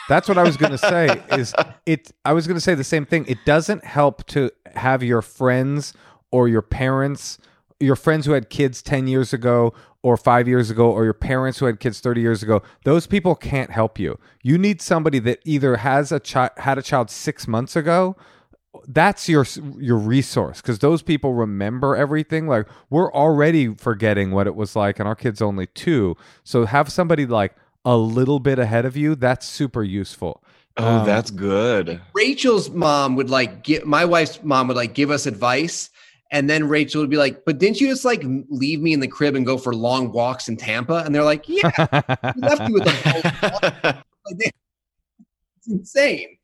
That's what I was going to say. (laughs) Is it? I was going to say the same thing. It doesn't help to have your friends or your parents your friends who had kids 10 years ago or 5 years ago or your parents who had kids 30 years ago those people can't help you you need somebody that either has a child had a child 6 months ago that's your your resource because those people remember everything like we're already forgetting what it was like and our kids only two so have somebody like a little bit ahead of you that's super useful Oh, Um, that's good. Rachel's mom would like give my wife's mom would like give us advice, and then Rachel would be like, "But didn't you just like leave me in the crib and go for long walks in Tampa?" And they're like, "Yeah, we left you with a (laughs) like, It's insane.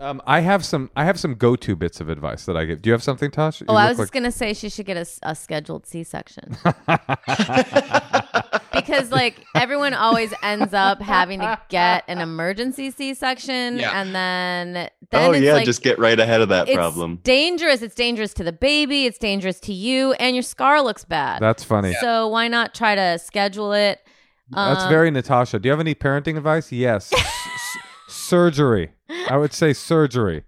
Um, I have some I have some go-to bits of advice that I give. Do you have something, Tosh? You Oh, I look was just gonna say she should get a scheduled C-section (laughs) because like everyone always ends up having to get an emergency C-section, Yeah. and then then oh it's yeah, like just get right ahead of that it's problem. dangerous. It's dangerous to the baby. It's dangerous to you, and your scar looks bad. That's funny. So why not try to schedule it? That's Um, very Natasha. Do you have any parenting advice? Yes. (laughs) Surgery. I would say surgery.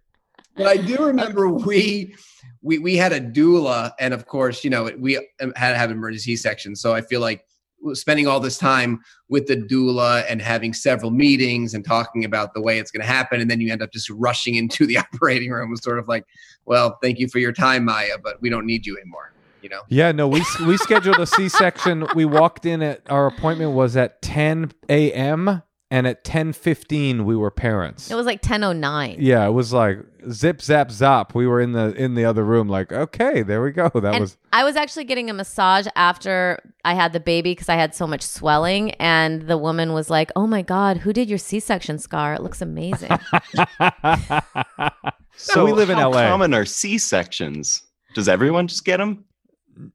But I do remember we we we had a doula, and of course, you know, we had to have emergency section. So I feel like spending all this time with the doula and having several meetings and talking about the way it's going to happen, and then you end up just rushing into the (laughs) operating room was sort of like, well, thank you for your time, Maya, but we don't need you anymore. You know. Yeah, no, we we scheduled a C-section. We walked in at our appointment was at 10 a.m. and at 10:15 we were parents. It was like ten oh nine. yeah, it was like zip zap zop. We were in the in the other room like, okay, there we go. That And was I was actually getting a massage after I had the baby because I had so much swelling. And the woman was like, Oh my God, who did your C section scar? It looks amazing. (laughs) (laughs) So we live in how LA. common are C sections? Does everyone just get them?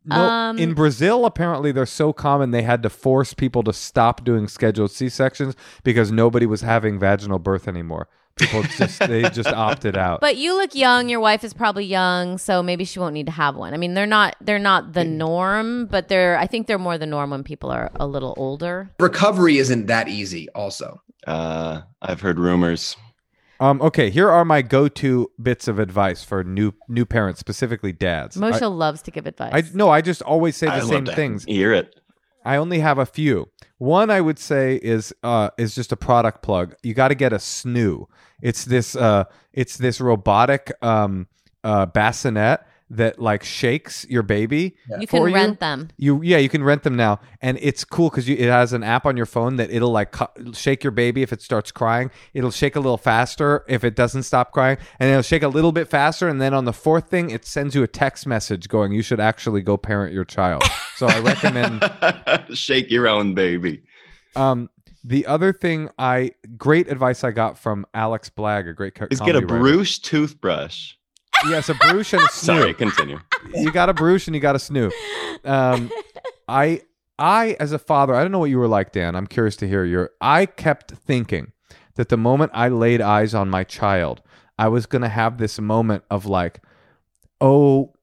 No, Um, in Brazil, apparently they're so common they had to force people to stop doing scheduled C sections because nobody was having vaginal birth anymore. People just they (laughs) just opted out. but you look young. Your wife is probably young. So maybe she won't need to have one. I mean, they're not, they're not the norm, but they're, I think they're more the norm when people are a little older. Recovery isn't that easy. Also, Uh, I've heard rumors. Um, okay, here are my go-to bits of advice for new new parents, specifically dads. Moshe I, loves to give advice. I no, I just always say the I love same to things. Hear it. I only have a few. One I would say is uh is just a product plug. You got to get a snoo. It's this uh it's this robotic um uh bassinet that like shakes your baby. you can for rent them. You yeah, you can rent them now, and it's cool because it has an app on your phone that it'll like cu- shake your baby if it starts crying. It'll shake a little faster if it doesn't stop crying, and it'll shake a little bit faster. And then on the fourth thing, it sends you a text message going, "You should actually go parent your child." So I recommend. (laughs) Shake your own baby. Um, the other thing I great advice I got from Alex Blagg, a great co- Is get a comedy writer. Bruce toothbrush. Yes, a brush and a (laughs) Sorry, continue. you got a brush and you got a snoo. Um, (laughs) I I as a father, I don't know what you were like, Dan. I'm curious to hear your. I kept thinking that the moment I laid eyes on my child, I was gonna have this moment of like, oh,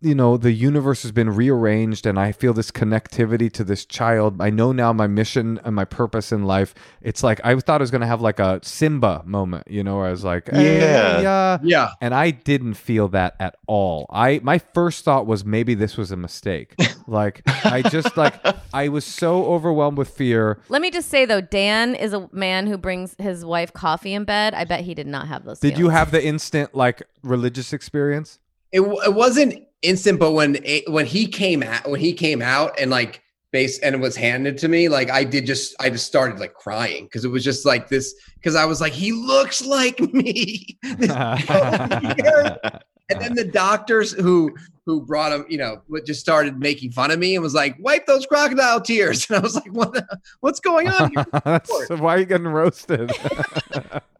you know, the universe has been rearranged and I feel this connectivity to this child. I know now my mission and my purpose in life. It's like I thought I was gonna have like a Simba moment, you know, where I was like, hey, Yeah. yeah yeah, and I didn't feel that at all. I my first thought was maybe this was a mistake. (laughs) like I just like I was so overwhelmed with fear. Let me just say though, Dan is a man who brings his wife coffee in bed. I bet he did not have those. Did you have the instant like religious experience? it, w- it wasn't instant, but when it, when he came out when he came out and like base and it was handed to me, like I did just I just started like crying because it was just like this because I was like he looks like me. (laughs) (laughs) And then the doctors who who brought him, you know, just started making fun of me and was like, "Wipe those crocodile tears." (laughs) And I was like, "What? the- what's going on?" Here? Why are you getting roasted?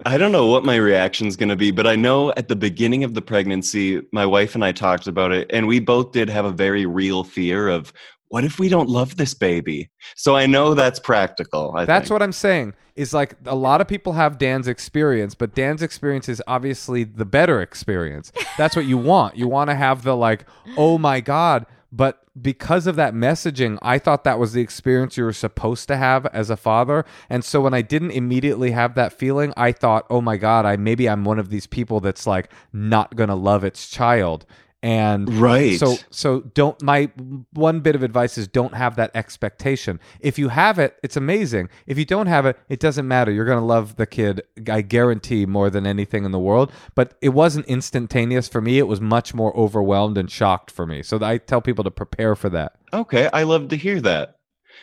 I don't know what my reaction's going to be, but I know at the beginning of the pregnancy, my wife and I talked about it, and we both did have a very real fear of what if we don't love this baby? So I know that's practical. I That's think. what I'm saying. Is like a lot of people have Dan's experience, but Dan's experience is obviously the better experience. That's what you want. You want to have the like, oh my god. But because of that messaging, I thought that was the experience you were supposed to have as a father. And so when I didn't immediately have that feeling, I thought, oh my god, I maybe I'm one of these people that's like not gonna love its child. And Right. so so don't my one bit of advice is don't have that expectation. If you have it, it's amazing. If you don't have it, it doesn't matter. You're going to love the kid, I guarantee more than anything in the world, but it wasn't instantaneous for me. It was much more overwhelmed and shocked for me. So I tell people to prepare for that. Okay, I love to hear that.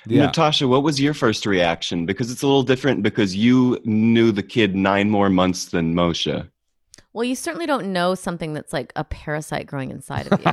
Yeah. Natasha, what was your first reaction? Because it's a little different because you knew the kid nine more months than Moshe. Well, you certainly don't know something that's like a parasite growing inside of you.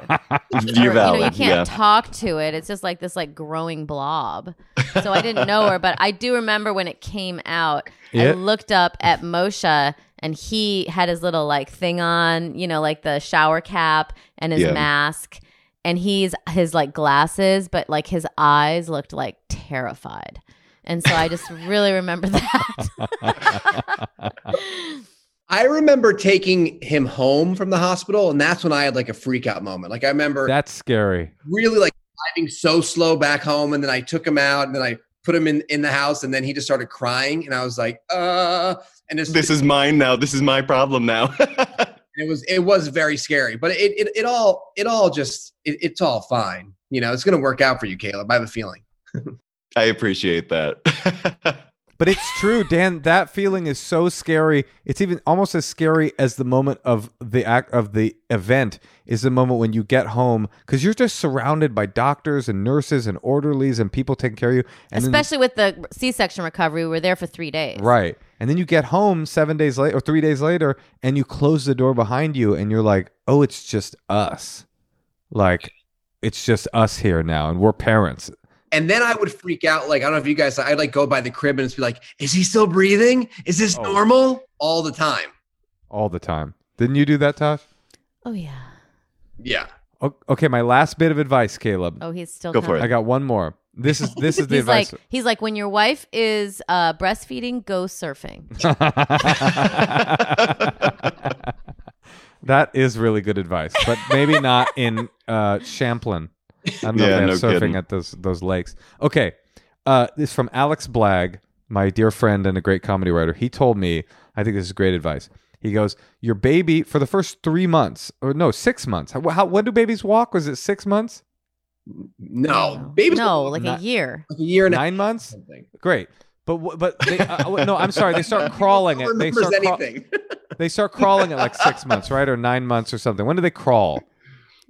(laughs) You're Or, valid. You, know, you can't yeah. talk to it. It's just like this like growing blob. So I didn't know her, but I do remember when it came out. Yeah. I looked up at Moshe and he had his little like thing on, you know, like the shower cap and his Yeah. mask and he's his like glasses, but like his eyes looked like terrified. And so I just really remember that. (laughs) (laughs) I remember taking him home from the hospital, and that's when I had like a freak out moment. Like I remember That's scary. really like driving so slow back home, and then I took him out, and then I put him in in the house, and then he just started crying, and I was like, uh, and it's, This is mine now. This is my problem now. (laughs) it was it was very scary, but it it, it all it all just it, it's all fine. You know, it's gonna work out for you, Caleb. I have a feeling. (laughs) I appreciate that. (laughs) But it's true, Dan. That feeling is so scary. It's even almost as scary as the moment of the act of the event is the moment when you get home because you're just surrounded by doctors and nurses and orderlies and people taking care of you. And then- Especially with the C-section recovery, we were there for three days. right, and then you get home seven days later or three days later, and you close the door behind you, and you're like, "Oh, it's just us." Like, it's just us here now, and we're parents. And then I would freak out. Like I don't know if you guys, I'd like go by the crib and just be like, "Is he still breathing? Is this Oh. normal?" All the time. all the time. Didn't you do that, Tosh? Oh yeah. Yeah. O- Okay, my last bit of advice, Caleb. Oh, he's still Go for it. I got one more. This is this is the (laughs) he's advice. like he's like when your wife is uh, breastfeeding, go surfing. (laughs) that is really good advice, but maybe not in uh, Champlain. I don't know Yeah, if they have no surfing kidding. at those those lakes. Okay, uh, this is from Alex Blagg, my dear friend and a great comedy writer. He told me, I think this is great advice. He goes, "Your baby for the first three months, or no, six months. How, how when do babies walk? Was it six months? No, babies. no, like like Not- a year. like a year and a. Nine months? Something. Great." But but they, uh, no, I'm sorry. They start (laughs) crawling it. They remembers start craw- anything. (laughs) they start crawling at like six months, right, or nine months or something. When do they crawl?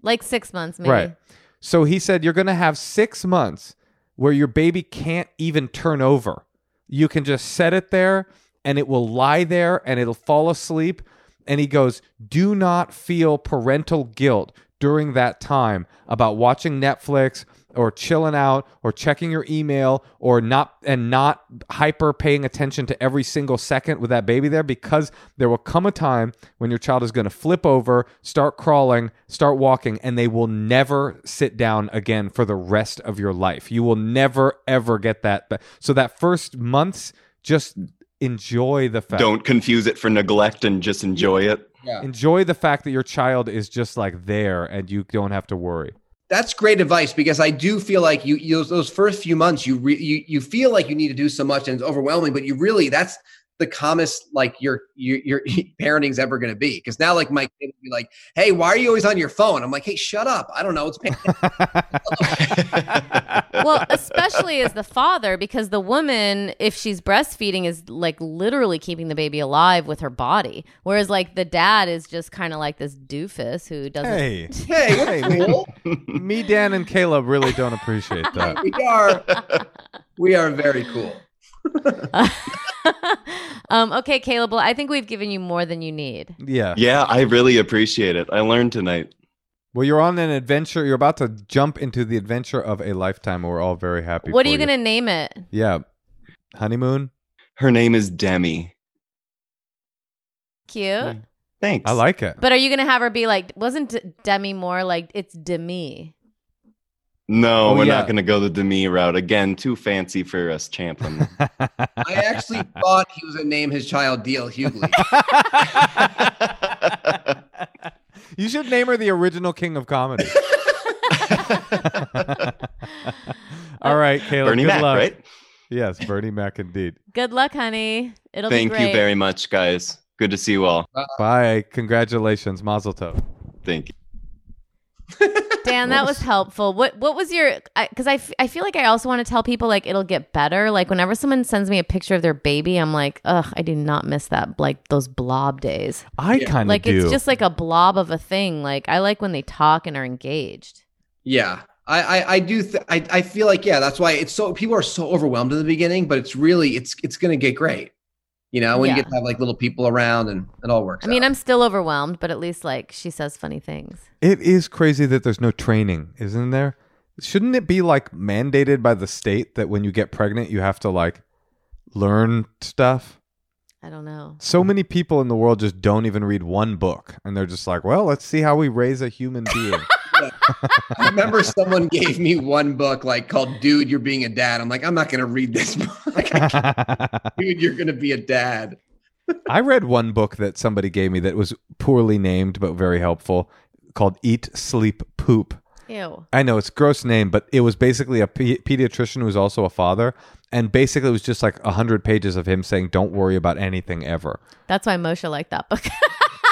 Like six months, maybe. Right. So he said you're going to have six months where your baby can't even turn over. You can just set it there and it will lie there and it'll fall asleep. And he goes, Do not feel parental guilt during that time about watching Netflix or chilling out or checking your email or not and not hyper paying attention to every single second with that baby there because there will come a time when your child is going to flip over, start crawling, start walking and they will never sit down again for the rest of your life. You will never ever get that ba- so that first months just enjoy the fact Don't confuse it for neglect and just enjoy it. yeah. enjoy the fact that your child is just like there and you don't have to worry. That's great advice because I do feel like you, you those first few months you re, you you feel like you need to do so much and it's overwhelming, but you really that's the calmest like your your your (laughs) parenting's ever going to be. Because now like my kid would be like, "Hey, why are you always on your phone?" I'm like, "Hey, shut up! I don't know. It's pain." (laughs) well, especially as the father, because the woman, if she's breastfeeding, is like literally keeping the baby alive with her body, whereas like the dad is just kind of like this doofus who doesn't. Hey, (laughs) hey, Hey, cool. me, Dan, and Caleb really don't appreciate that. we are we are very cool. (laughs) um, okay, Caleb. Well, I think we've given you more than you need. Yeah. Yeah, I really appreciate it. I learned tonight. Well, you're on an adventure. You're about to jump into the adventure of a lifetime. We're all very happy. What for are you gonna name it? Yeah, honeymoon. Her name is Demi. Cute. Thanks. I like it. But are you gonna have her be like? Wasn't Demi more like? It's Demi. No, Oh, we're yeah. not going to go the Demi route again. Too fancy for us, Champlin. (laughs) I actually thought he was going to name his child D.L. Hughley. (laughs) you should name her the original king of comedy. (laughs) all right, Caleb. Bernie good Mac, luck. right? Yes, Bernie Mac indeed. Good luck, honey. It'll Thank be great. you very much, guys. Good to see you all. Bye. Congratulations, Mazel Tov. Thank you. Dan, that was helpful. What what was your? Because I, f- I feel like I also want to tell people like it'll get better. Like whenever someone sends me a picture of their baby, I'm like, ugh, I do not miss that like those blob days. I kind of Like do. it's just like a blob of a thing. Like I like when they talk and are engaged. Yeah. I, I, I do th- I, I feel like yeah that's why it's so people are so overwhelmed in the beginning but it's really it's it's gonna get great you know when Yeah. you get to have like little people around and it all works I mean, out. I'm still overwhelmed, but at least like she says funny things. It is crazy that there's no training, isn't there? Shouldn't it be like mandated by the state that when you get pregnant, you have to like learn stuff? I don't know. So many people in the world just don't even read one book, and they're just like, "Well, let's see how we raise a human being." (laughs) I remember someone gave me one book like called Dude You're Being a Dad I'm like I'm not gonna read this (laughs) book Like, (laughs) dude you're gonna be a dad I read one book that somebody gave me that was poorly named but very helpful, called "Eat, Sleep, Poop." Ew. I know it's a gross name, but it was basically a pe- pediatrician who was also a father, and basically it was just like a hundred pages of him saying, "Don't worry about anything ever." That's why Moshe liked that book.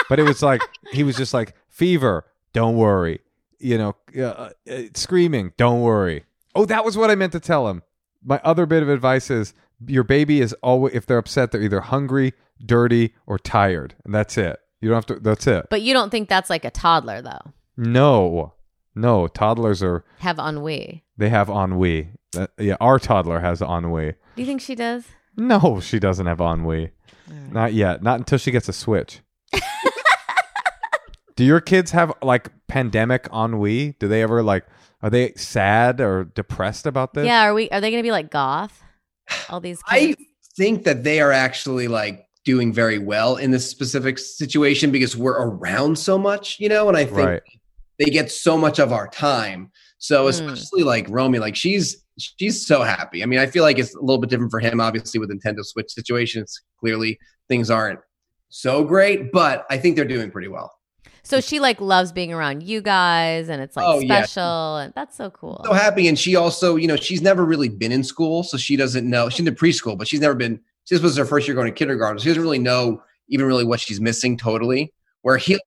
But it was like he was just like fever, don't worry, you know, uh, uh, screaming, don't worry. Oh, that was what I meant to tell him. My other bit of advice is your baby is always if they're upset, they're either hungry, dirty, or tired, and that's it. You don't have to. That's it. but you don't think that's like a toddler though? No, no, toddlers are Have ennui. they have ennui. Uh, yeah, our toddler has ennui. Do you think she does? No, she doesn't have ennui. Not yet. Not until she gets a Switch. Do your kids have like pandemic ennui? Do they ever like are they sad or depressed about this? Yeah. Are we? Are they going to be like goth? All these. I think that they are actually like doing very well in this specific situation because we're around so much, you know, and I think Right. they get so much of our time. So Hmm. especially like Romy, like she's she's so happy. I mean, I feel like it's a little bit different for him, obviously, with Nintendo Switch situations. Clearly things aren't so great, but I think they're doing pretty well. So she like loves being around you guys, and it's like Oh, yeah. special, and that's so cool. So happy. And she also, you know, she's never really been in school, so she doesn't know. She's in the preschool, but she's never been. This was her first year going to kindergarten. So she doesn't really know even really what she's missing totally. Where he like,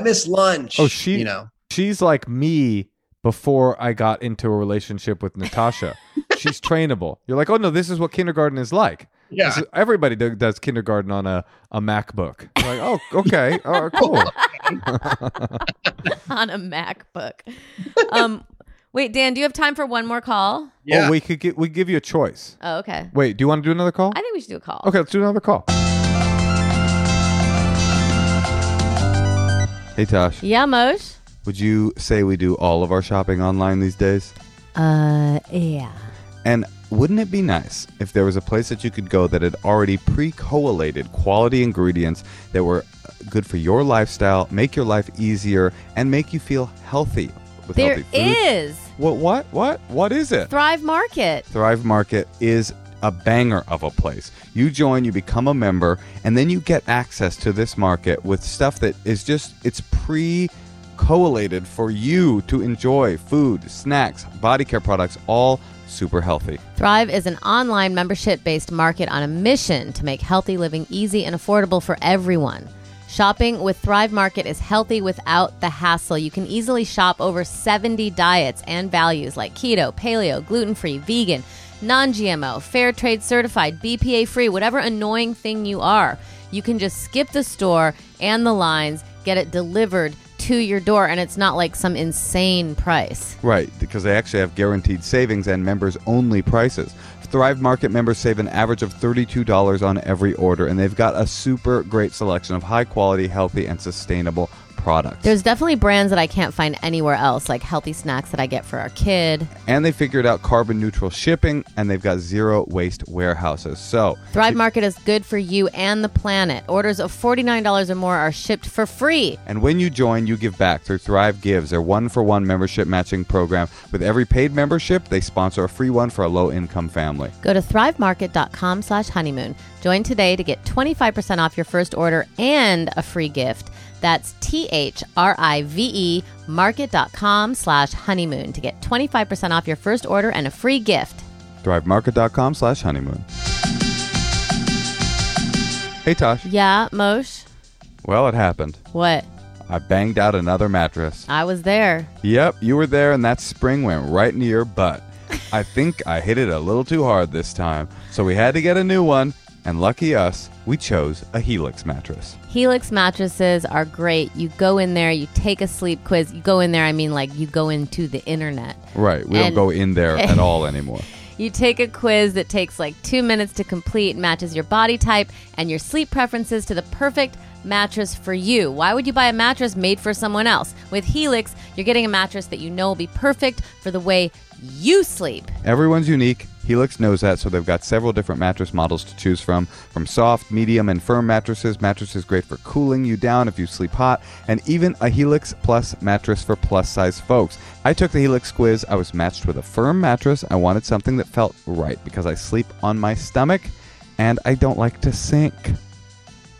I miss lunch. Oh, she- you know, She's like me before I got into a relationship with Natasha. (laughs) She's trainable. You're like, oh no, this is what kindergarten is like. Yeah. This everybody do, does kindergarten on a, a MacBook. You're like, oh, okay, (laughs) all right, cool. on a MacBook. Um, wait, Dan, do you have time for one more call? yeah. Oh, we could get we give you a choice. Oh, okay. Wait, do you want to do another call? I think we should do a call. Okay, let's do another call. Hey Tosh, Yeah, Moshe. would you say we do all of our shopping online these days? Uh, yeah. And wouldn't it be nice if there was a place that you could go that had already pre-collated quality ingredients that were good for your lifestyle, make your life easier, and make you feel healthy with There healthy food? is What what what what is it? Thrive Market. Thrive Market is a banger of a place. You join, you become a member, and then you get access to this market with stuff that is just it's pre collated for you to enjoy food, snacks, body care products, all super healthy. Thrive is an online membership based market on a mission to make healthy living easy and affordable for everyone. Shopping with Thrive Market is healthy without the hassle. You can easily shop over 70 diets and values like keto, paleo, gluten free, vegan, non GMO, fair trade certified, BPA free, whatever annoying thing you are. You can just skip the store and the lines, get it delivered to your door, and it's not like some insane price. Right, because they actually have guaranteed savings and members only prices. Thrive Market members save an average of $32 on every order, and they've got a super great selection of high quality, healthy, and sustainable products. There's definitely brands that I can't find anywhere else, like healthy snacks that I get for our kid. and they figured out carbon neutral shipping, and they've got zero waste warehouses. So, Thrive Market is good for you and the planet. Orders of $49 or more are shipped for free. And when you join, you give back through Thrive Gives, their one for one membership matching program. With every paid membership, they sponsor a free one for a low income family. Go to thrivemarket.com slash honeymoon. Join today to get 25% off your first order and a free gift. That's T-H-R-I-V-E market.com slash honeymoon to get 25% off your first order and a free gift. ThriveMarket.com slash honeymoon. Hey, Tosh. Yeah, Mosh? Well, it happened. What? I banged out another mattress. I was there. Yep, you were there, and that spring went right into your butt. I think I hit it a little too hard this time, so we had to get a new one. And lucky us, we chose a Helix mattress. Helix mattresses are great. You go in there, you take a sleep quiz. You go in there, I mean, like you go into the internet. Right, we And- don't go in there at (laughs) all anymore. You take a quiz that takes like two minutes to complete, matches your body type and your sleep preferences to the perfect mattress for you. Why would you buy a mattress made for someone else? With Helix, you're getting a mattress that you know will be perfect for the way you sleep. Everyone's unique. Helix knows that, so they've got several different mattress models to choose from. From soft, medium, and firm mattresses, mattresses great for cooling you down if you sleep hot, and even a Helix Plus mattress for plus size folks. I took the Helix quiz. I was matched with a firm mattress. I wanted something that felt right because I sleep on my stomach and I don't like to sink.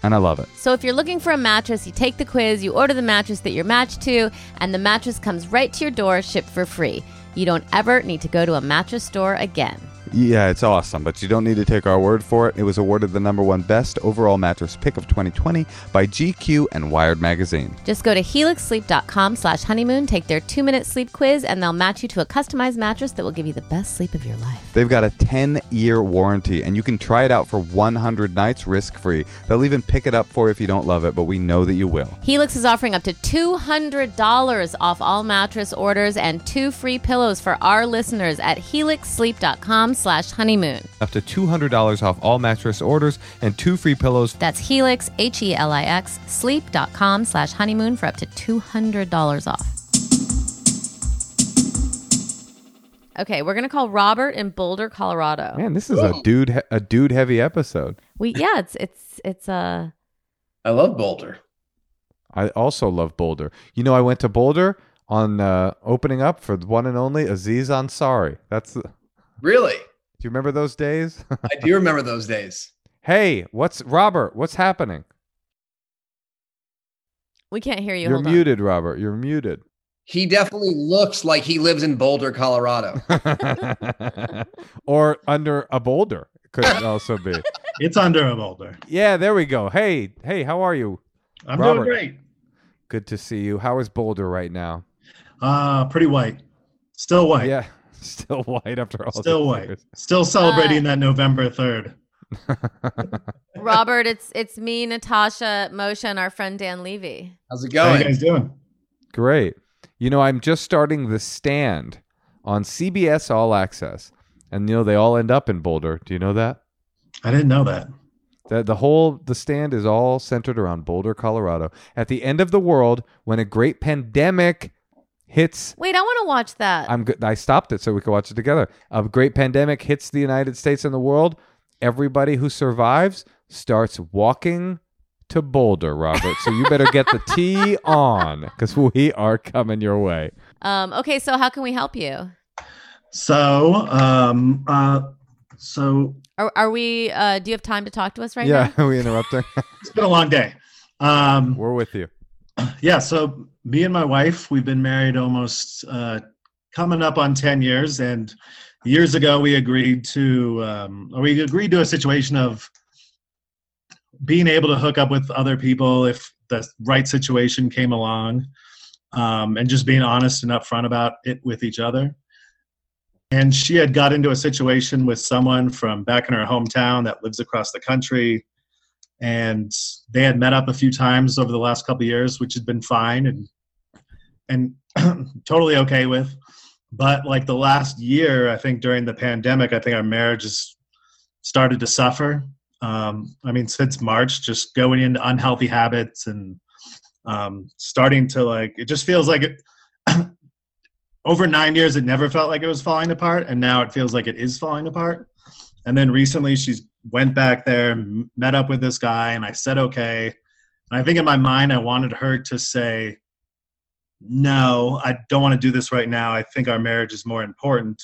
And I love it. So if you're looking for a mattress, you take the quiz, you order the mattress that you're matched to, and the mattress comes right to your door, shipped for free. You don't ever need to go to a mattress store again. Yeah, it's awesome, but you don't need to take our word for it. It was awarded the number one best overall mattress pick of 2020 by GQ and Wired Magazine. Just go to helixsleep.com slash honeymoon, take their two-minute sleep quiz, and they'll match you to a customized mattress that will give you the best sleep of your life. They've got a 10 year warranty, and you can try it out for 100 nights risk free. They'll even pick it up for you if you don't love it, but we know that you will. Helix is offering up to $200 off all mattress orders and two free pillows for our listeners at helixsleep.com slash honeymoon. Up to $200 off all mattress orders and two free pillows. That's Helix, H E L I X, sleep.com slash honeymoon for up to $200 off. Okay, we're going to call Robert in Boulder, Colorado. Man, this is a dude he- a dude heavy episode. We yeah, it's it's it's uh I love Boulder. I also love Boulder. You know, I went to Boulder on uh, opening up for the one and only Aziz Ansari. That's the, do you remember those days? (laughs) I do remember those days. hey, what's Robert? What's happening? we can't hear you. You're Hold on. muted, Robert. You're muted. He definitely looks like he lives in Boulder, Colorado. (laughs) or under a boulder could (laughs) also be. It's under a boulder. Yeah, there we go. Hey, hey, how are you? I'm Robert. doing great. Good to see you. How is Boulder right now? Uh, pretty white. Still white. Yeah, (laughs) still white after all. Still these white. years. Still celebrating ah. that November 3rd. (laughs) Robert, it's it's me, Natasha, Moshe, and our friend Dan Levy. How's it going? How you going? guys doing? Great. You know, I'm just starting the stand on CBS All Access, and you know they all end up in Boulder. Do you know that? I didn't know that. The, the whole the stand is all centered around Boulder, Colorado. At the end of the world, when a great pandemic hits Wait, I want to watch that. I'm good. I stopped it so we could watch it together. A great pandemic hits the United States and the world. Everybody who survives starts walking to Boulder, Robert. So you better get the (laughs) tea on because we are coming your way. um, okay, so how can we help you? So, um, uh, so Are, are we? Uh, do you have time to talk to us right yeah, now? Yeah, (laughs) Are we interrupting. (laughs) it's been a long day. Um, We're with you. yeah. So me and my wife, we've been married almost uh, coming up on ten years, and years ago we agreed to, um, or we agreed to a situation of being able to hook up with other people if the right situation came along, um, and just being honest and upfront about it with each other. And she had got into a situation with someone from back in her hometown that lives across the country and they had met up a few times over the last couple of years which had been fine and and (clears throat) totally okay with. But like the last year i think during the pandemic i think our marriage has started to suffer. Um, i mean since march just going into unhealthy habits and um, starting to like it just feels like it (clears throat) over nine years it never felt like it was falling apart and now it feels like it is falling apart. And then recently she's went back there met up with this guy and i said okay. And i think in my mind i wanted her to say no i don't want to do this right now. I think our marriage is more important.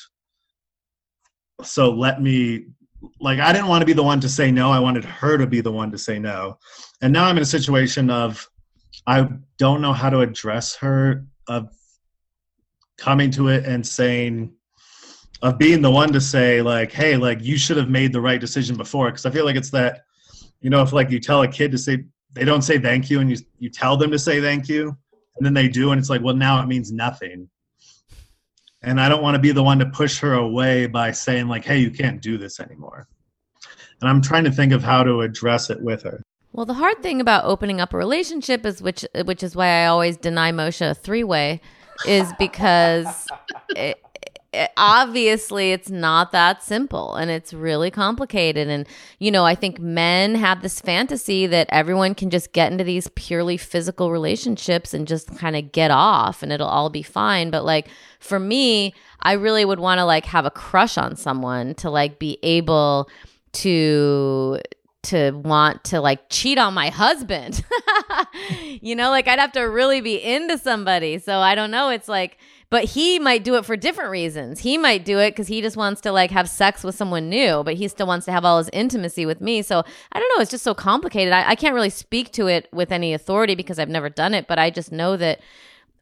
So let me like i didn't want to be the one to say no. I wanted her to be the one to say no. And now i'm in a situation of i don't know how to address her of coming to it and saying of being the one to say like hey like you should have made the right decision before. Because i feel like it's that you know if like you tell a kid to say they don't say thank you and you you tell them to say thank you and then they do and it's like well now it means nothing. And i don't want to be the one to push her away by saying like hey you can't do this anymore. And i'm trying to think of how to address it with her. Well, the hard thing about opening up a relationship is which which is why I always deny Moshe a three way, is because (laughs) it, obviously it's not that simple and it's really complicated. And you know, I think men have this fantasy that everyone can just get into these purely physical relationships and just kind of get off and it'll all be fine. But like for me, I really would want to like have a crush on someone to like be able to to want to like cheat on my husband. (laughs) you know, like I'd have to really be into somebody. So I don't know. It's like, but he might do it for different reasons. He might do it because he just wants to like have sex with someone new, but he still wants to have all his intimacy with me. So I don't know. It's just so complicated. I, I can't really speak to it with any authority because I've never done it, but I just know that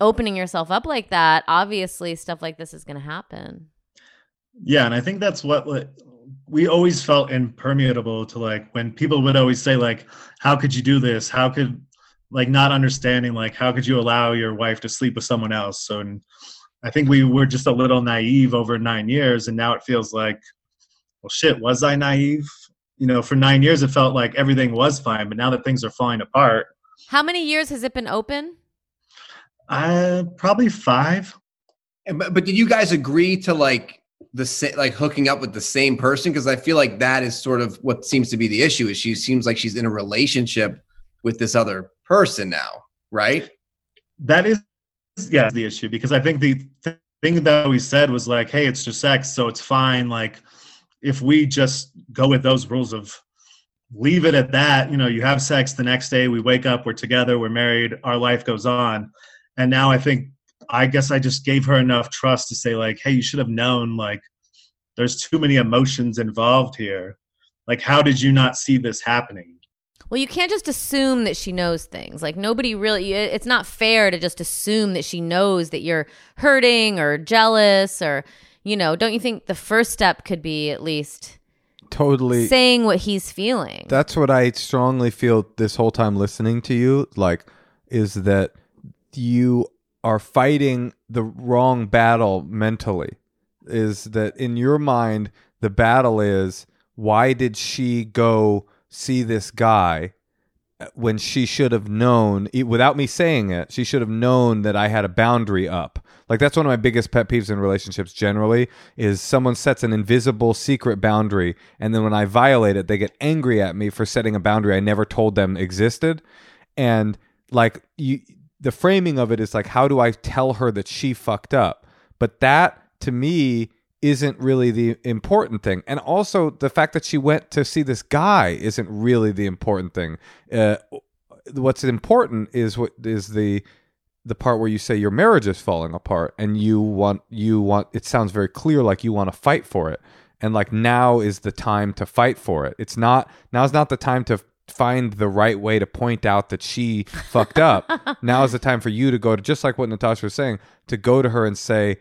opening yourself up like that, obviously stuff like this is going to happen. Yeah, and I think that's what we always felt impermeable to like when people would always say like, "How could you do this? How could like not understanding like how could you allow your wife to sleep with someone else?" So and I think we were just a little naive over nine years, and now it feels like, well, shit, was I naive? You know, for nine years it felt like everything was fine, but now that things are falling apart, How many years has it been open? uh, probably five. And, but, but did you guys agree to like the sa- like hooking up with the same person? Because I feel like that is sort of what seems to be the issue. Is she seems like she's in a relationship with this other person now, right? that is yeah the issue because i think the th- thing that we said was like hey it's just sex so it's fine. Like if we just go with those rules of leave it at that you know you have sex the next day we wake up we're together we're married our life goes on. And now i think i guess i just gave her enough trust to say like hey you should have known like there's too many emotions involved here. Like how did you not see this happening Well, you can't just assume that she knows things. Like nobody really it's not fair to just assume that she knows that you're hurting or jealous or you know, don't you think the first step could be at least Totally. saying what he's feeling? That's what I strongly feel this whole time listening to you. Like, is that you are fighting the wrong battle mentally. Is that in your mind, the battle is why did she go see this guy uh, when she should have known, without me saying it, she should have known that I had a boundary up. Like that's one of my biggest pet peeves in relationships generally is someone sets an invisible secret boundary and then when I violate it, they get angry at me for setting a boundary I never told them existed. And like you the framing of it is like how do I tell her that she fucked up? But that to me isn't really the important thing. And also the fact that she went to see this guy isn't really the important thing. Uh, what's important is what is the the part where you say your marriage is falling apart and you want you want it sounds very clear like you want to fight for it and like now is the time to fight for it it's not now's not the time to find the right way to point out that she fucked up (laughs) now is the time for you to go to just like what natasha was saying to go to her and say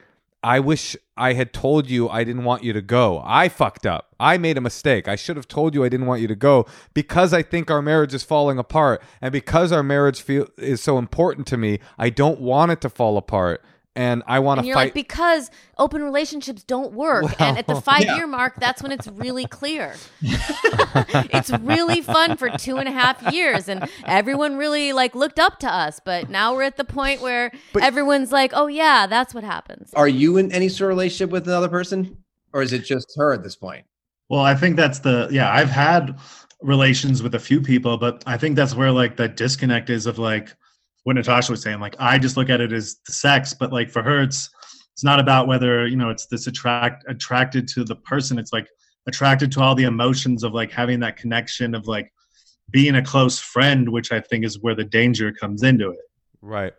I wish I had told you I didn't want you to go. I fucked up. I made a mistake. I should have told you I didn't want you to go because I think our marriage is falling apart and because our marriage feel is so important to me. I don't want it to fall apart and I want to you're fight. like because open relationships don't work and at the (laughs) 5 year mark that's when it's really clear (laughs) it's really fun for two and a half years and everyone really like looked up to us but now we're at the point where everyone's like oh yeah that's what happens Are you in any sort of relationship with another person, or is it just her at this point? Well, I think that's the yeah, I've had relations with a few people, but I think that's where like that disconnect is of like what Natasha was saying. Like I just look at it as the sex, but like for her it's it's not about whether, you know, it's this attract attracted to the person. It's like attracted to all the emotions of like having that connection of like being a close friend, which I think is where the danger comes into it. right.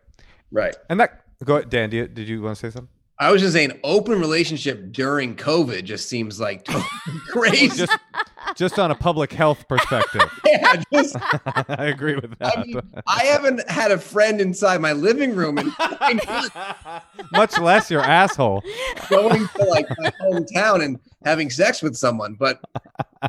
Right. And that go ahead, Dan, do you, did you want to say something? I was just saying, open relationship during COVID just seems like totally (laughs) crazy. Just just on a public health perspective. (laughs) yeah, just, (laughs) I agree with that. I mean, I haven't had a friend inside my living room and (laughs) Much less your asshole. going to like my hometown and having sex with someone, but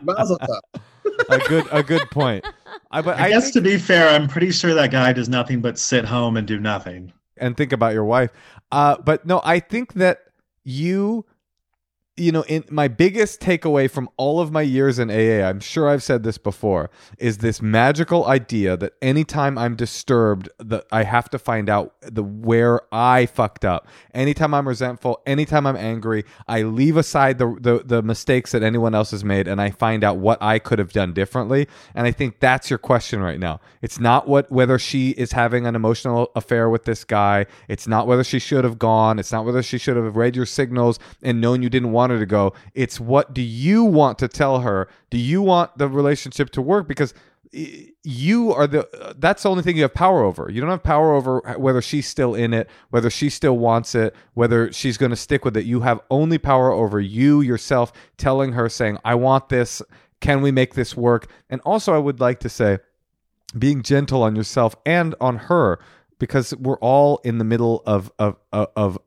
Mazel tov. a good a good point. I, but I, I guess think- to be fair, I'm pretty sure that guy does nothing but sit home and do nothing. and think about your wife. Uh, but no, I think that you, you know, in my biggest takeaway from all of my years in AA, I'm sure I've said this before, is this magical idea that anytime I'm disturbed, that I have to find out the where I fucked up. Anytime I'm resentful, anytime I'm angry, I leave aside the the, the mistakes that anyone else has made, and I find out what I could have done differently. And I think that's your question right now. It's not what whether she is having an emotional affair with this guy. It's not whether she should have gone. It's not whether she should have read your signals and known you didn't want her to go. It's what do you want to tell her? Do you want the relationship to work? Because eh, you are the that's the only thing you have power over. You don't have power over whether she's still in it, whether she still wants it, whether she's going to stick with it. You have only power over you yourself telling her saying, "I want this. Can we make this work?" And also I would like to say being gentle on yourself and on her because we're all in the middle of of, of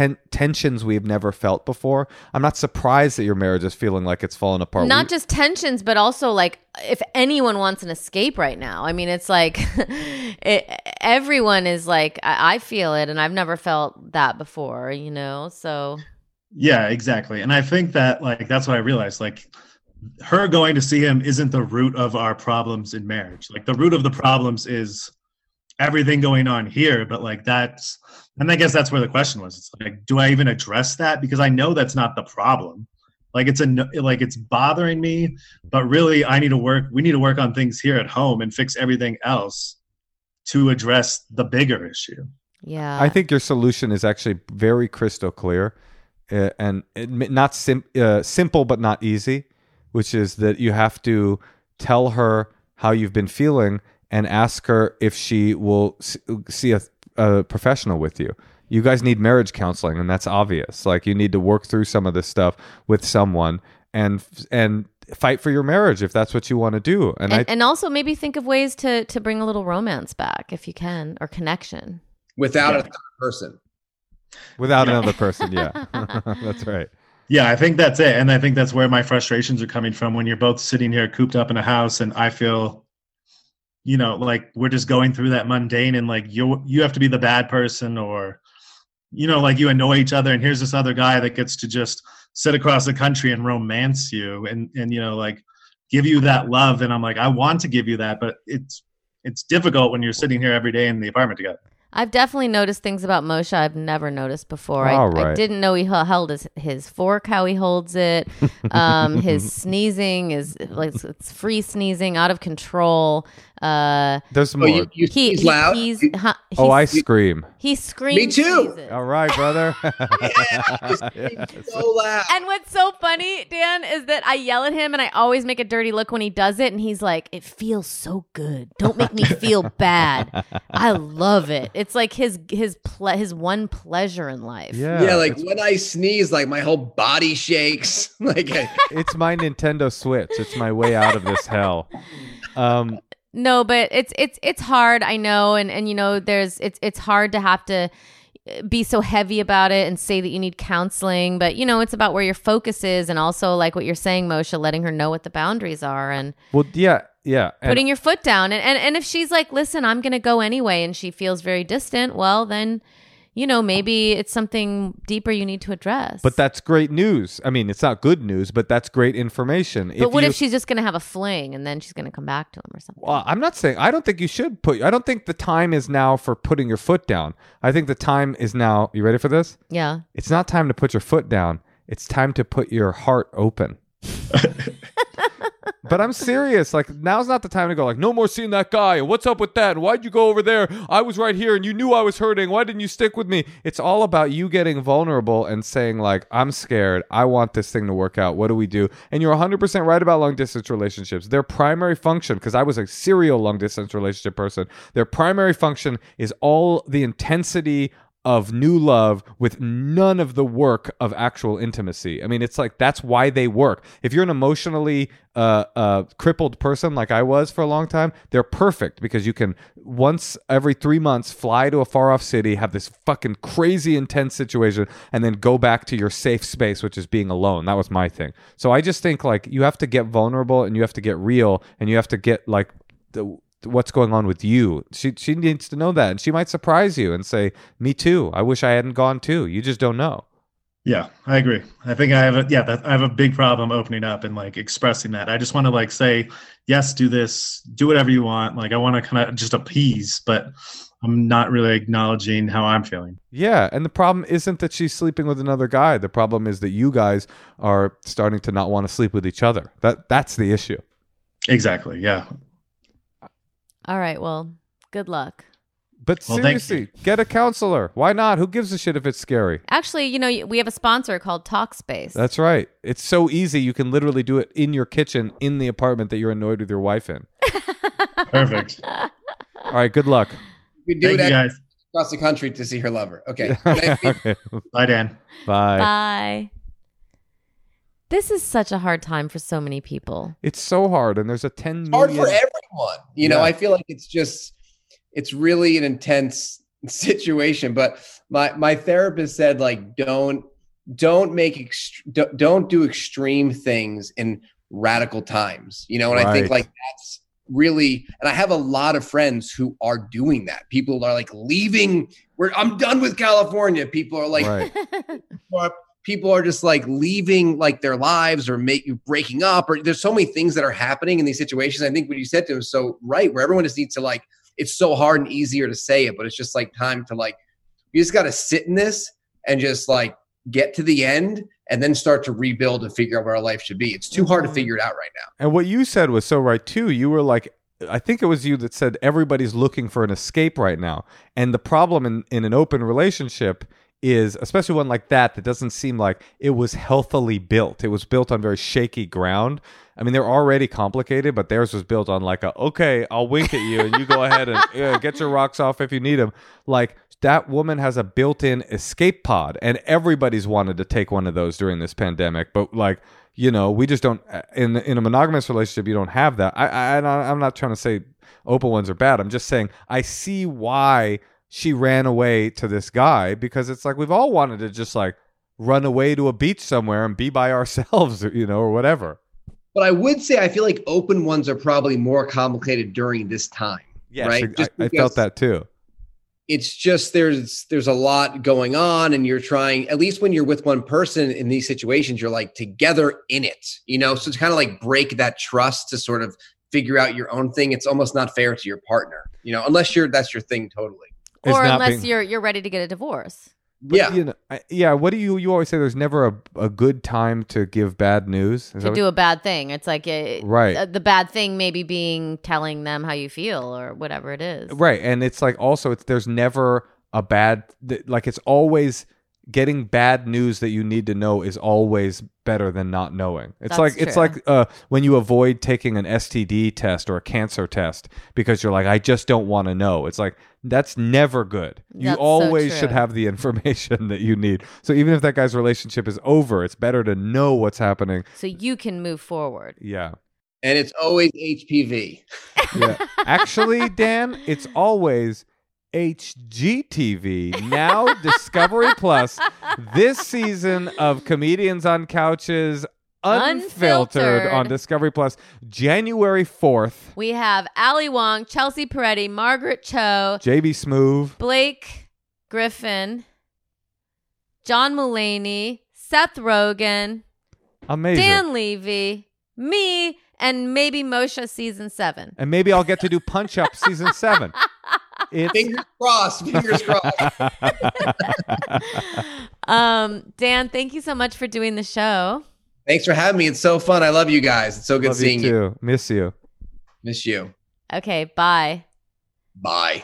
ten- tensions we've never felt before. I'm not surprised that your marriage is feeling like it's falling apart. Not We- just tensions, but also like if anyone wants an escape right now. I mean, it's like (laughs) it, everyone is like, I, I feel it, and I've never felt that before, you know? So, Yeah, exactly. And I think that like that's what I realized. Like her going to see him isn't the root of our problems in marriage. Like the root of the problems is everything going on here. But like that's and I guess that's where the question was. It's like, do I even address that? Because I know that's not the problem. Like it's a like it's bothering me, but really I need to work. We need to work on things here at home and fix everything else to address the bigger issue. yeah. I think your solution is actually very crystal clear, uh, and it, not sim- uh, simple, but not easy. Which is that you have to tell her how you've been feeling and ask her if she will see a, a professional with you. You guys need marriage counseling, and that's obvious. Like you need to work through some of this stuff with someone and and fight for your marriage if that's what you want to do. And, and, I and also maybe think of ways to to bring a little romance back if you can or connection. without Yeah. a third person. without Yeah. another person, yeah, (laughs) (laughs) that's right. Yeah, I think that's it. And I think that's where my frustrations are coming from when you're both sitting here cooped up in a house and I feel you know, like we're just going through that mundane and like you you have to be the bad person or you know, like you annoy each other and here's this other guy that gets to just sit across the country and romance you and and you know, like give you that love and I'm like I want to give you that, but it's it's difficult when you're sitting here every day in the apartment together. I've definitely noticed things about Moshe I've never noticed before. I, All I didn't know he held his, his fork, how he holds it. Um, his (laughs) sneezing is like it's free sneezing, out of control. Uh, There's Oh, more. you, you he, he's he- loud. he's, You- huh, oh, I he's- scream. he screams. Me too. sneezes. All right, brother. (laughs) yeah, he's (laughs) so loud. And what's so funny, Dan, is that I yell at him and I always make a dirty look when he does it. And he's like, it feels so good. Don't make me feel bad. I love it. It's like his his ple- his one pleasure in life. yeah, yeah, like when I sneeze, like my whole body shakes. (laughs) like I, it's my Nintendo Switch. It's my way out of this hell. Um, No, but it's it's it's hard, I know, and and you know, there's it's it's hard to have to uh, be so heavy about it and say that you need counseling, but you know, it's about where your focus is and also like what you're saying, Moshe, letting her know what the boundaries are and well, yeah, yeah. Putting your foot down. And, and and if she's like, "Listen, I'm going to go anyway," and she feels very distant, well, then you know, maybe it's something deeper you need to address. but that's great news. I mean, it's not good news, but that's great information. But what you, if she's just going to have a fling and then she's going to come back to him or something? Well, I'm not saying I don't think you should put. I don't think the time is now for putting your foot down. I think the time is now. You ready for this? yeah. It's not time to put your foot down. It's time to put your heart open. (laughs) but I'm serious. Like now's not the time to go. Like no more seeing that guy. What's up with that? Why'd you go over there? I was right here, and you knew I was hurting. Why didn't you stick with me? It's all about you getting vulnerable and saying like, I'm scared. I want this thing to work out. What do we do? And you're 100 percent right about long distance relationships. Their primary function, because I was a serial long distance relationship person, their primary function is all the intensity of new love with none of the work of actual intimacy. I mean, it's like that's why they work. If you're an emotionally uh, uh, crippled person like I was for a long time, they're perfect because you can once every three months fly to a far off city, have this fucking crazy intense situation, and then go back to your safe space, which is being alone. That was my thing. So I just think like you have to get vulnerable and you have to get real and you have to get like the what's going on with you. She she needs to know that, and she might surprise you and say, "Me too. I wish I hadn't gone too." You just don't know. Yeah, I agree. I think I have a yeah, that, I have a big problem opening up and like expressing that. I just want to like say, yes, do this, do whatever you want. Like I want to kind of just appease, but I'm not really acknowledging how I'm feeling. Yeah, and the problem isn't that she's sleeping with another guy. The problem is that you guys are starting to not want to sleep with each other. That that's the issue. Exactly. Yeah. All right. Well, good luck. But Well, thank seriously, get a counselor. Why not? Who gives a shit if it's scary? Actually, you know, we have a sponsor called Talkspace. That's right. It's so easy. You can literally do it in your kitchen in the apartment that you're annoyed with your wife in. (laughs) Perfect. All right, good luck. You could do Thank it you guys. across the country to see her lover. Okay. (laughs) Okay. Bye, Dan. Bye. Bye. This is such a hard time for so many people. It's so hard, and there's a 10 It's hard for everyone. You know, I feel like it's just it's really an intense (laughs) situation. But my my therapist said like don't don't make ext- don't- don't do extreme things in radical times. You know, and I think like that's really and I have a lot of friends who are doing that. People are like leaving where I'm done with California. People are like right. (laughs) people are just like leaving like their lives or make you breaking up or there's so many things that are happening in these situations. I think what you said to him is so right, where everyone just needs to like it's so hard and easier to say it, but it's just like time to like you just gotta sit in this and just like get to the end and then start to rebuild and figure out where our life should be. It's too hard to Mhm. figure it out right now. And what you said was so right too. You were like, I think it was you that said everybody's looking for an escape right now. And the problem in, in an open relationship is, especially one like that, that doesn't seem like it was healthily built. It was built on very shaky ground. I mean, they're already complicated, but theirs was built on like a, okay, I'll wink at you and you go ahead and (laughs) yeah, get your rocks off if you need them. Like that woman has a built in escape pod, and everybody's wanted to take one of those during this pandemic. But like, you know, we just don't uh, in in a monogamous relationship. You don't have that. I I- I'm not trying to say open ones are bad. I'm just saying I see why she ran away to this guy because it's like we've all wanted to just like run away to a beach somewhere and be by (laughs) ourselves, or, you know, or whatever. But I would say I feel like open ones are probably more complicated during this time. Yes, Right, I, I felt that too. it's just there's there's a lot going on and you're trying at least when you're with one person in these situations you're like together in it you know so it's kind of like break that trust to sort of figure out your own thing it's almost not fair to your partner you know unless you're that's your thing totally or not unless being- you're you're ready to get a divorce. But, yeah you know, I- yeah. What do you you always say? There's never a, a good time to give bad news. Is that to what- do a bad thing. It's like it, Right. uh, the bad thing maybe being telling them how you feel or whatever it is. right, and it's like also it's there's never a bad th- like it's always getting bad news that you need to know is always better than not knowing. It's That's like it's true. like uh, when you avoid taking an STD test or a cancer test because you're like I just don't want to know. It's like that's never good. You That's so always should have the (laughs) information that you need. So even if that guy's relationship is over, it's better to know what's happening. So you can move forward. Yeah. and it's always hpv Yeah. Actually, Dan, it's always HGTV, now (laughs) Discovery Plus. This season of Comedians on Couches Unfiltered, Unfiltered. on Discovery Plus, January 4th. We have Ali Wong, Chelsea Peretti, Margaret Cho, JB Smoove. Blake Griffin, John Mulaney, Seth Rogen, Amazing. Dan Levy, me, and maybe Moshe season seven. and maybe I'll get to do Punch Up season 7. (laughs) It's fingers crossed fingers crossed (laughs) um, Dan, thank you so much for doing the show. thanks for having me it's so fun i love you guys it's so good Love seeing you you. Miss you. miss you Okay, bye. bye